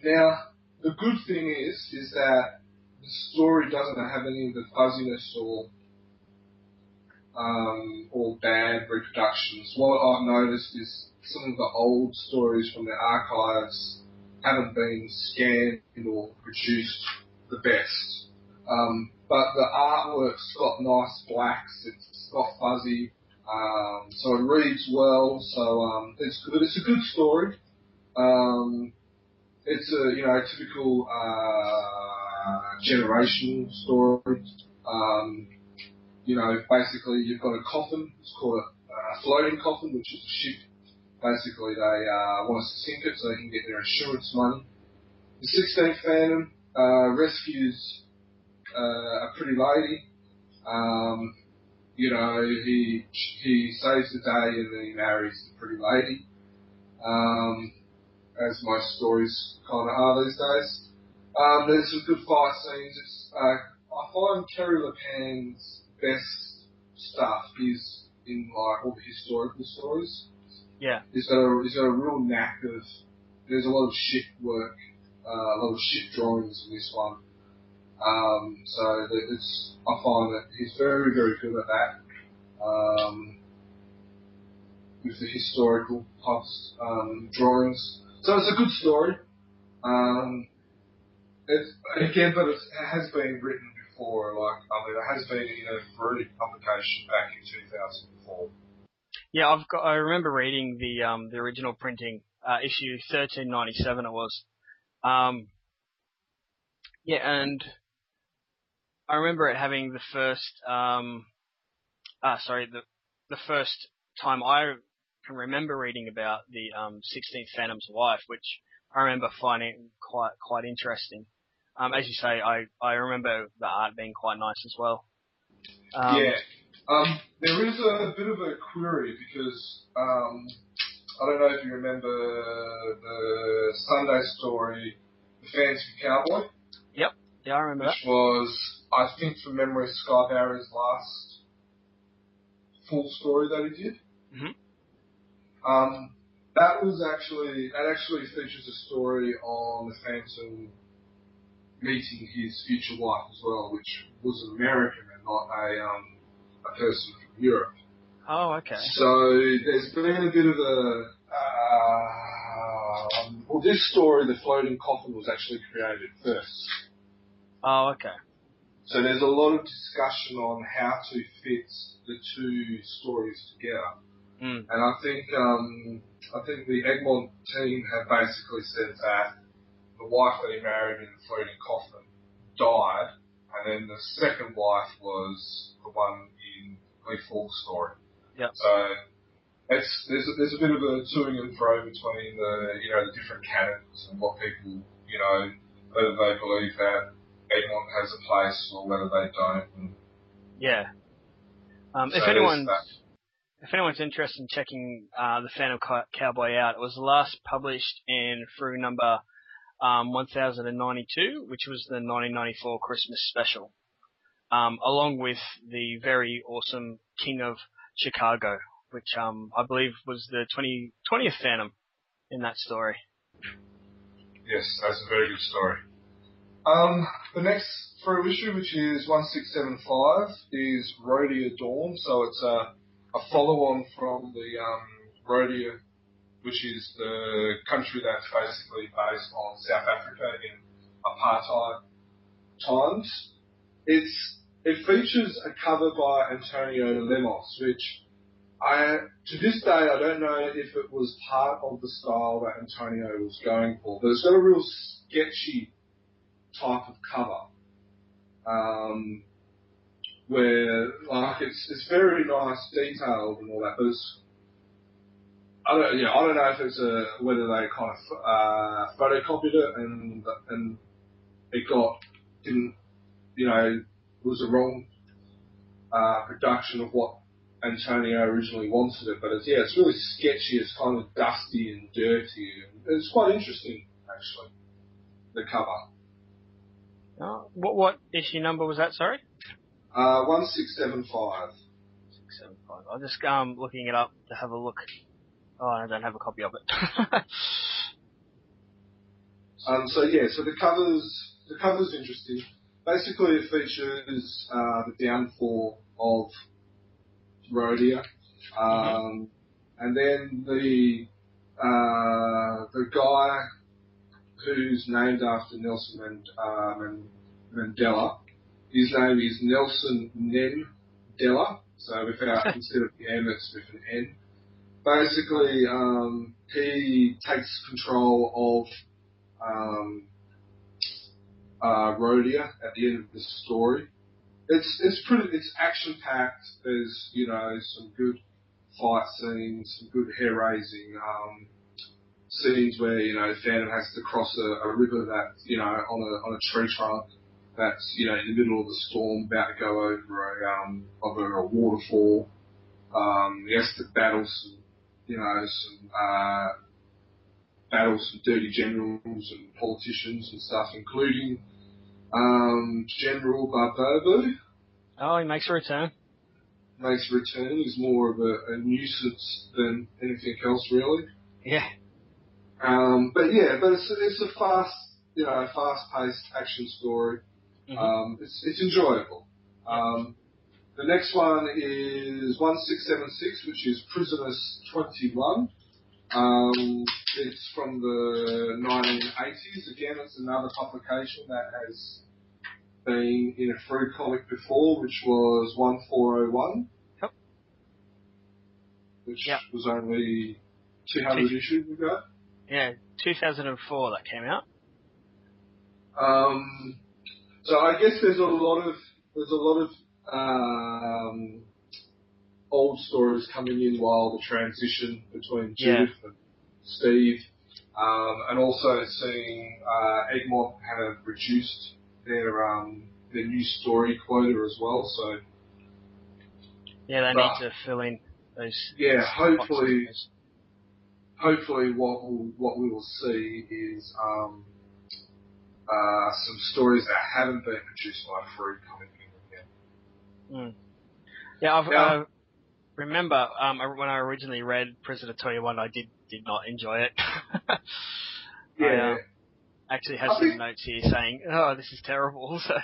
now, the good thing is, is that the story doesn't have any of the fuzziness or um, or bad reproductions. What I've noticed is some of the old stories from the archives haven't been scanned or produced the best. Um, but the artwork's got nice blacks, it's not fuzzy, um, so it reads well, so um, it's good. It's a good story. Um, it's a you know typical uh, generational story. Um, you know, basically you've got a coffin. It's called a, a floating coffin, which is a ship. Basically, they uh, want us to sink it so they can get their insurance money. The 16th Phantom uh, rescues uh, a pretty lady. Um, you know, he he saves the day and then he marries the pretty lady. Um, as most stories kind of are these days. Um, there's some good fight scenes. It's, uh, I find Kari Leppänen's best stuff is in like all the historical stories. Yeah. He's got a he's got a real knack of. There's a lot of ship work, uh, a lot of ship drawings in this one. Um, so it's I find that he's very very good at that. Um, with the historical past um, drawings. So it's a good story. Um, it's again, but it's, it has been written before. Like I mean, it has been in a fruity publication back in 2004. Yeah, I've got. I remember reading the um the original printing, uh, issue thirteen ninety seven. It was. Um. Yeah, and I remember it having the first um. Ah, sorry, the the first time I can remember reading about the um 16th Phantom's wife, which I remember finding quite quite interesting. Um, as you say, I I remember the art being quite nice as well. Um, yeah. Um, there is a bit of a query because um, I don't know if you remember the Sunday story, The Fancy Cowboy. Yep. Yeah, I remember which that. was, I think from memory, Sy Barry's last full story that he did. Mm-hmm. Um, that was actually that actually features a story on the Phantom meeting his future wife as well, which was an American and not a um, a person from Europe. Oh, okay. So there's been a bit of a uh, well, this story, the floating coffin, was actually created first. Oh, okay. So there's a lot of discussion on how to fit the two stories together. Mm. And I think um, I think the Egmont team have basically said that the wife that he married in the floating coffin died, and then the second wife was the one in Lee Falk's story. Yep. So it's there's a, there's a bit of a toing and fro between the you know the different canons and what people you know whether they believe that Egmont has a place or whether they don't. And yeah. Um, so if anyone's if anyone's interested in checking uh, the Phantom Cowboy out, it was last published in Frew number um, 1092, which was the 1994 Christmas special, um, along with the very awesome King of Chicago, which um, I believe was the 20, 20th Phantom in that story. Yes, that's a very good story. Um, the next Frew issue, which is 1675, is Rhodia Dawn. So it's a, a follow-on from the um, Rhodia, which is the country that's basically based on South Africa in apartheid times. It's it features a cover by Antonio Lemos, which I to this day I don't know if it was part of the style that Antonio was going for, but it's got a real sketchy type of cover. Um, where like it's it's very nice, detailed and all that, but it's I don't yeah I don't know if it's a whether they kind of uh, photocopied it and and it got didn't you know was a wrong uh, production of what Antonio originally wanted it, but it's yeah it's really sketchy. It's kind of dusty and dirty. And it's quite interesting actually the cover. Oh, what what issue number was that? Sorry. Uh, one six seven five. Six seven five. I'm just um looking it up to have a look. Oh, I don't have a copy of it. um. So yeah. So the covers. The cover's interesting. Basically, it features uh, the downfall of Rhodia, um, and then the uh, the guy who's named after Nelson Mand- uh, Mandela. His name is Nelson Nendela, so without instead of the M, it's with an N. Basically, um, he takes control of um, uh, Rhodia at the end of the story. It's it's pretty it's action packed. There's you know some good fight scenes, some good hair raising. Um, scenes where you know Phantom has to cross a, a river that you know on a on a tree trunk that's you know in the middle of the storm, about to go over a um, over a waterfall. Um, he has to battle some you know some uh, battle some dirty generals and politicians and stuff, including um, General Barbobo. Oh, he makes a return. Makes a return. He's more of a, a nuisance than anything else, really. Yeah. Um, but yeah, but it's it's a fast, you know, fast-paced action story. Mhm. Um, it's it's enjoyable. Um, the next one is one six seven six, which is Prisoners Twenty One. Um, it's from the 1980s. Again, it's another publication that has been in a Frew comic before, which was 1401. Yep. Which Yep. was only 200 issues ago. Yeah, 2004 that came out. Um, so I guess there's a lot of there's a lot of um, old stories coming in while the transition between Yeah. Judith and Steve, um, and also seeing uh, Egmont have reduced their um, their new story quota as well. So Yeah, they Right. need to fill in those. yeah, boxes. hopefully hopefully what we'll, what we will see is um, uh, some stories that haven't been produced by Frew coming in again. Mm. Yeah, I've, Yeah. uh, remember um, when I originally read Prisoner 21, I did did not enjoy it. Yeah. I, uh, actually have I some think- notes here saying, "Oh, this is terrible." So,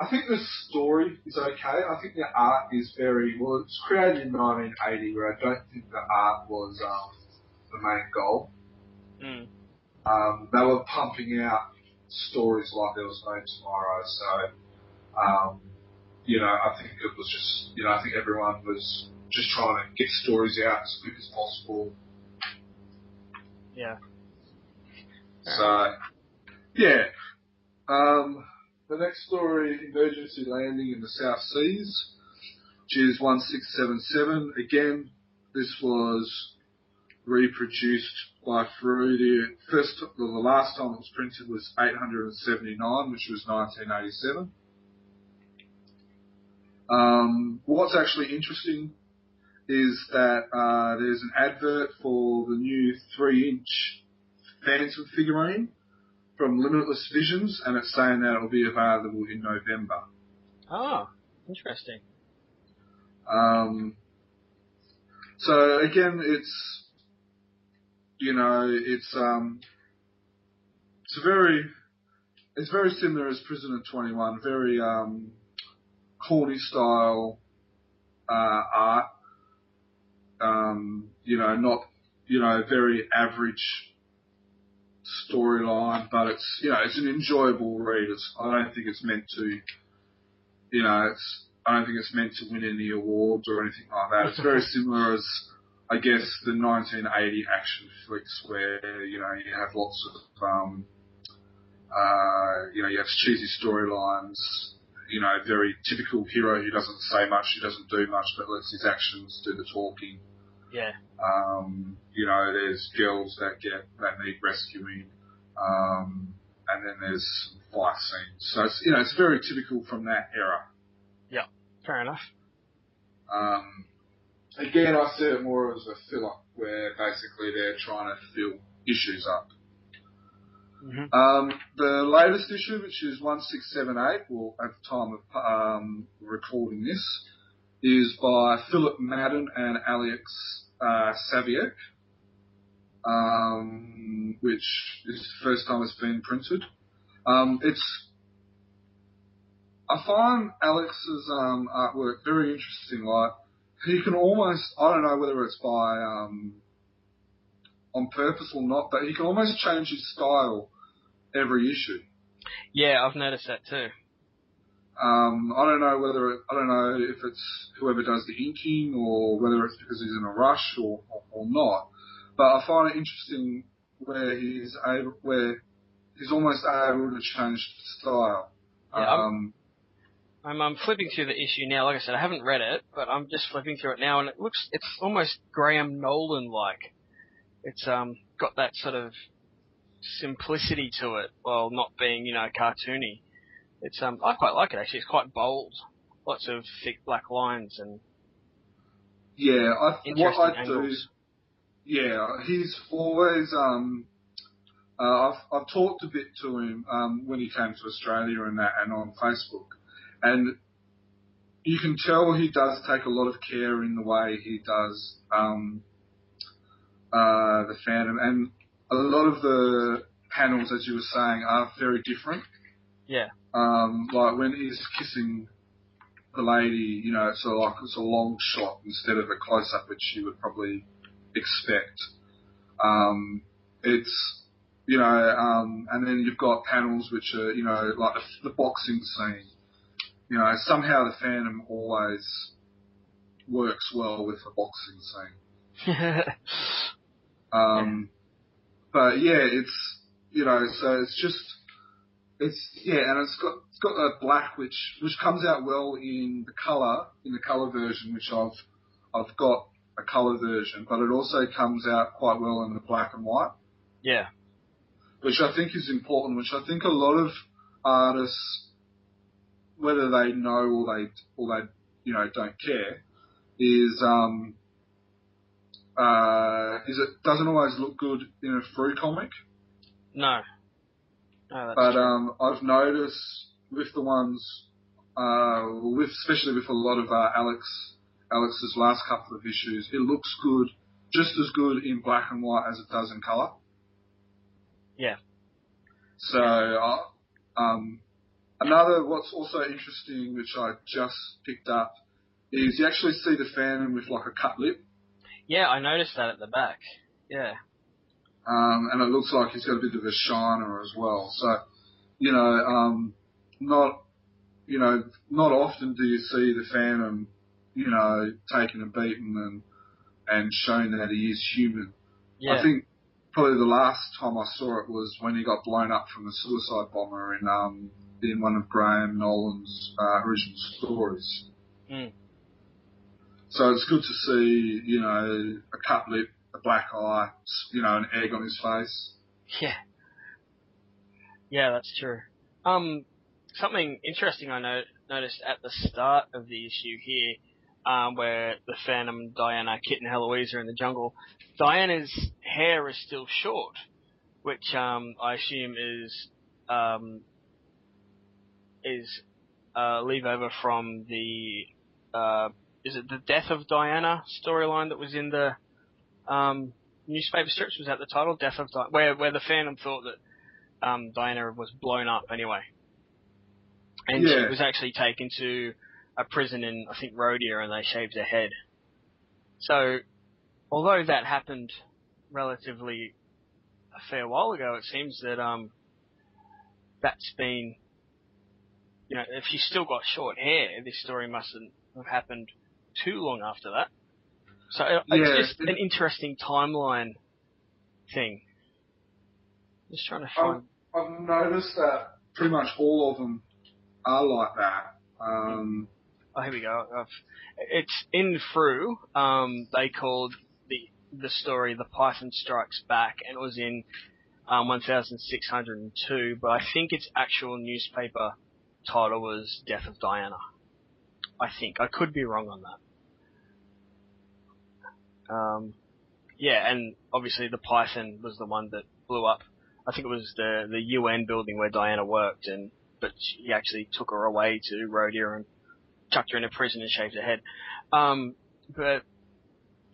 I think the story is okay. I think the art is very well. It's created in 1980, where I don't think the art was um, the main goal. mm, Um, they were pumping out stories like there was no tomorrow. So, um, you know, I think it was just, you know, I think everyone was just trying to get stories out as quick as possible. yeah. So, yeah. Um, the next story, emergency landing in the South Seas, which is 1677. Again, this was reproduced by. The first, the last time it was printed was 879, which was 1987. Um, what's actually interesting is that uh, there's an advert for the new three-inch Phantom figurine from Limitless Visions, and it's saying that it'll be available in November. Oh, interesting. Um, so again, it's you know, it's um, it's very it's very similar as Prisoner Twenty One, very um, corny style uh, art. Um, you know, not you know very average storyline, but it's you know it's an enjoyable read. It's, I don't think it's meant to, you know, it's I don't think it's meant to win any awards or anything like that. It's very similar as I guess the 1980 action flicks where you know you have lots of um, uh, you know you have cheesy storylines. You know, very typical hero who doesn't say much, who doesn't do much, but lets his actions do the talking. Yeah. Um, you know, there's girls that get that need rescuing, um, and then there's fight scenes. So it's you know it's very typical from that era. Yeah, fair enough. Um, again, I see it more as a filler where basically they're trying to fill issues up. Hmm Um, the latest issue, which is 1678, well, at the time of um, recording this, is by Philip Madden and Alex uh, um, which is the first time it's been printed. Um, it's I find Alex's um, artwork very interesting. Like he can almost I don't know whether it's by um, on purpose or not, but he can almost change his style every issue. Yeah, I've noticed that too. Um, I don't know whether it, I don't know if it's whoever does the inking or whether it's because he's in a rush or, or, or not. But I find it interesting where he's able, where he's almost able to change style. Yeah, I'm- um, I'm, I'm flipping through the issue now. Like I said, I haven't read it, but I'm just flipping through it now, and it looks it's almost Graham Nolan like. It's um got that sort of simplicity to it, while not being you know cartoony. It's um I quite like it actually. It's quite bold, lots of thick black lines and yeah, I, what I angles. do, yeah, he's always um, uh, I've I've talked a bit to him um, when he came to Australia and that, and on Facebook, and you can tell he does take a lot of care in the way he does um, uh, the Phantom, and a lot of the panels, as you were saying, are very different. Yeah. Um, like when he's kissing the lady, you know, it's a, like it's a long shot instead of a close up, which you would probably expect. Um, it's you know, um, and then you've got panels which are you know like the, the boxing scene. You know, somehow the Phantom always works well with the boxing scene. Um, but yeah, it's you know, so it's just it's yeah, and it's got it's got that black which which comes out well in the color in the color version, which I've I've got a color version, but it also comes out quite well in the black and white, yeah. which I think is important. Which I think a lot of artists, whether they know or they or they you know don't care, is um uh, is it doesn't always look good in a Frew comic. No. No, that's But um, I've noticed with the ones, uh, with especially with a lot of uh, Alex Alex's last couple of issues, it looks good, just as good in black and white as it does in color. Yeah. So, uh, um, another what's also interesting, which I just picked up, is you actually see the Phantom with like a cut lip, yeah, I noticed that at the back. Yeah. um, and it looks like he's got a bit of a shiner as well. So, you know, um, not, you know, not often do you see the Phantom, you know, taking a beating and and showing that he is human. Yeah. I think probably the last time I saw it was when he got blown up from a suicide bomber in um in one of Graham Nolan's uh, original stories. Mm. So it's good to see, you know, a cut lip, a black eye, you know, an egg on his face. Yeah. Yeah, that's true. Um, something interesting I no- noticed at the start of the issue here, um, where the Phantom, Diana, Kit, and Heloise are in the jungle. Diana's hair is still short, which um, I assume is um, is uh, leave over from the uh, is it the death of Diana storyline that was in the um, newspaper strips? Was that the title? Death of Diana, where where the Phantom thought that um, Diana was blown up anyway, and Yeah. she was actually taken to a prison in I think Rhodia, and they shaved her head. So, although that happened relatively a fair while ago, it seems that um, that's been, you know, if she's still got short hair, this story mustn't have happened too long after that. So uh, Yeah, it's just an interesting timeline thing. Just trying to find. I've noticed that pretty much all of them are like that. Um, Oh, here we go. I've, it's in through. Um, they called the the story "The Python Strikes Back," and it was in um, 1602. But I think its actual newspaper title was "Death of Diana." I think I could be wrong on that. Um, yeah, and obviously the Python was the one that blew up. I think it was the the UN building where Diana worked, and but he actually took her away to Rhodia and chucked her in a prison and shaved her head. Um, but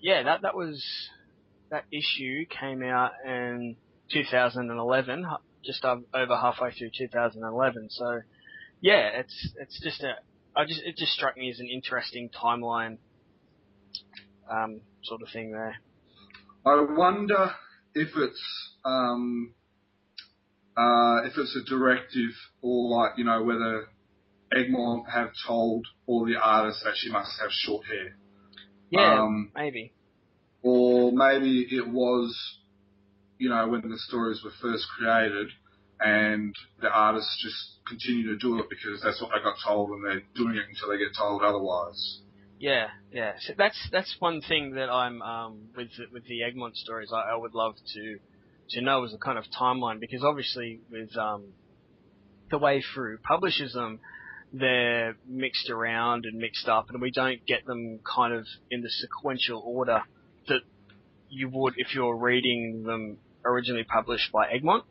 yeah, that that was that issue came out in 2011, hu- just over halfway through 2011. So yeah, it's it's just a I just it just struck me as an interesting timeline um, sort of thing there. I wonder if it's um, uh, if it's a directive or like you know whether Egmont have told all the artists that she must have short hair, Yeah, um, maybe. or maybe it was you know when the stories were first created and the artists just continue to do it because that's what they got told and they're doing it until they get told otherwise. Yeah, yeah. So that's that's one thing that I'm um, with the, with the Egmont stories. I, I would love to to know is the kind of timeline because obviously with um, the way Frew publishes them, they're mixed around and mixed up, and we don't get them kind of in the sequential order that you would if you're reading them originally published by Egmont.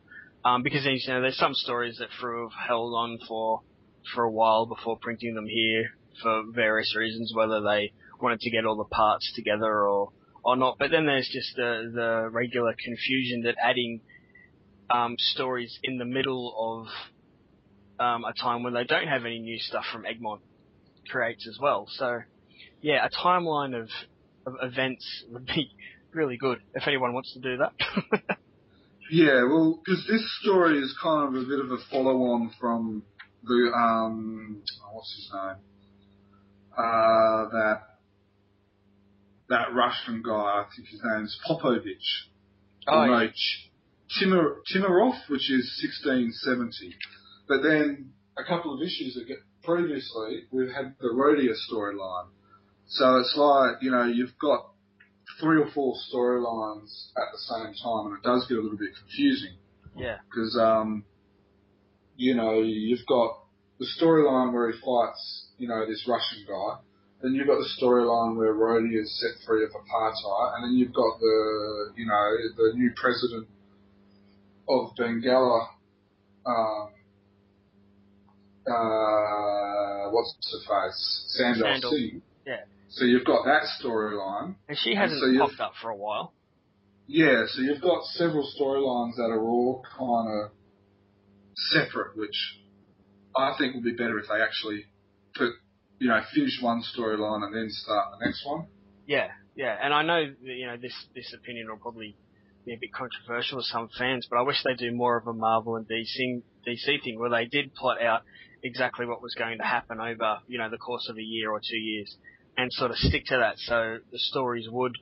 Um, because you know, there's some stories that Frew have held on for for a while before printing them here for various reasons, whether they wanted to get all the parts together or or not. But then there's just the the regular confusion that adding um, stories in the middle of um, a time when they don't have any new stuff from Egmont creates as well. So yeah, a timeline of of events would be really good if anyone wants to do that. Yeah, well, because this story is kind of a bit of a follow-on from the um, oh, what's his name? Uh, that that Russian guy. I think his name's Popovich. Oh, no, yeah. Ch- Timur, Timurov, which is 1670. But then a couple of issues ago, previously, we've had the Rhodia storyline. So it's like, you know, you've got three or four storylines at the same time, and it does get a little bit confusing yeah, because, um, you know, you've got the storyline where he fights, you know, this Russian guy, then you've got the storyline where Rhodia is set free of apartheid, and then you've got the, you know, the new president of Bengalla, um, uh, what's her face? Sandal Sandal. Singh. Yeah. So you've got that storyline. And she hasn't so you've- popped up for a while. Yeah, so you've got several storylines that are all kind of separate, which I think would be better if they actually put, you know, finish one storyline and then start the next one. Yeah, yeah, and I know you know this this opinion will probably be a bit controversial with some fans, but I wish they do more of a Marvel and DC DC thing where they did plot out exactly what was going to happen over you know the course of a year or two years, and sort of stick to that, so the stories would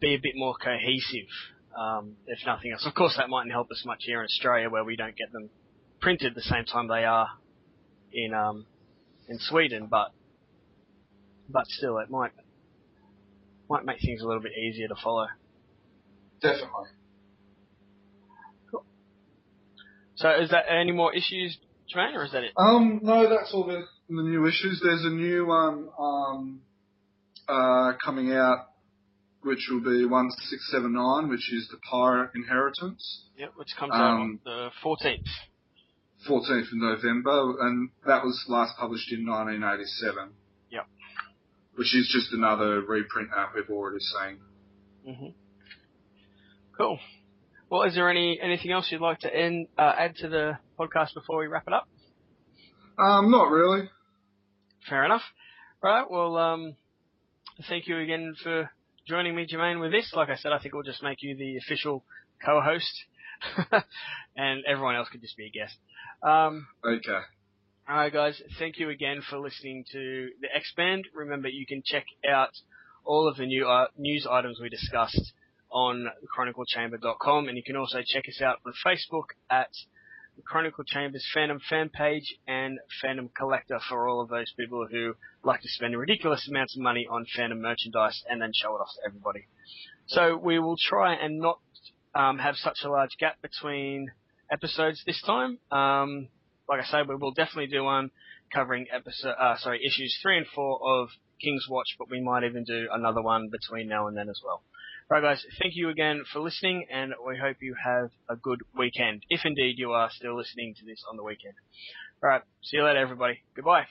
be a bit more cohesive, um, if nothing else. Of course, that mightn't help us much here in Australia where we don't get them printed the same time they are in um, in Sweden, but but still, it might might make things a little bit easier to follow. Definitely. Cool. So, is that any more issues, Jermaine, or is that it? Um, no, that's all the, the new issues. There's a new one um, uh, coming out, which will be 1679, which is the Pirate Inheritance, Yep, which comes out on Um, the 14th. 14th of November, and that was last published in 1987. Yep. Which is just another reprint that we've already seen. hmm Cool. Well, is there any anything else you'd like to end, uh, add to the podcast before we wrap it up? Um, not really. Fair enough. Right. Well, um, thank you again for joining me, Jermaine, with this. Like I said, I think we'll just make you the official co-host, and everyone else could just be a guest. Um, Okay. Alright guys, thank you again for listening to the X-Band. Remember you can check out all of the new uh, news items we discussed on chroniclechamber.com and you can also check us out on Facebook at the Chronicle Chambers fandom fan page and Phantom collector for all of those people who like to spend ridiculous amounts of money on Phantom merchandise and then show it off to everybody. So we will try and not um, have such a large gap between episodes this time. Um, like I say, we will definitely do one covering episode, uh, sorry, issues three and four of King's Watch, but we might even do another one between now and then as well. Right, guys, thank you again for listening, and we hope you have a good weekend, if indeed you are still listening to this on the weekend. Alright, see you later, everybody. Goodbye.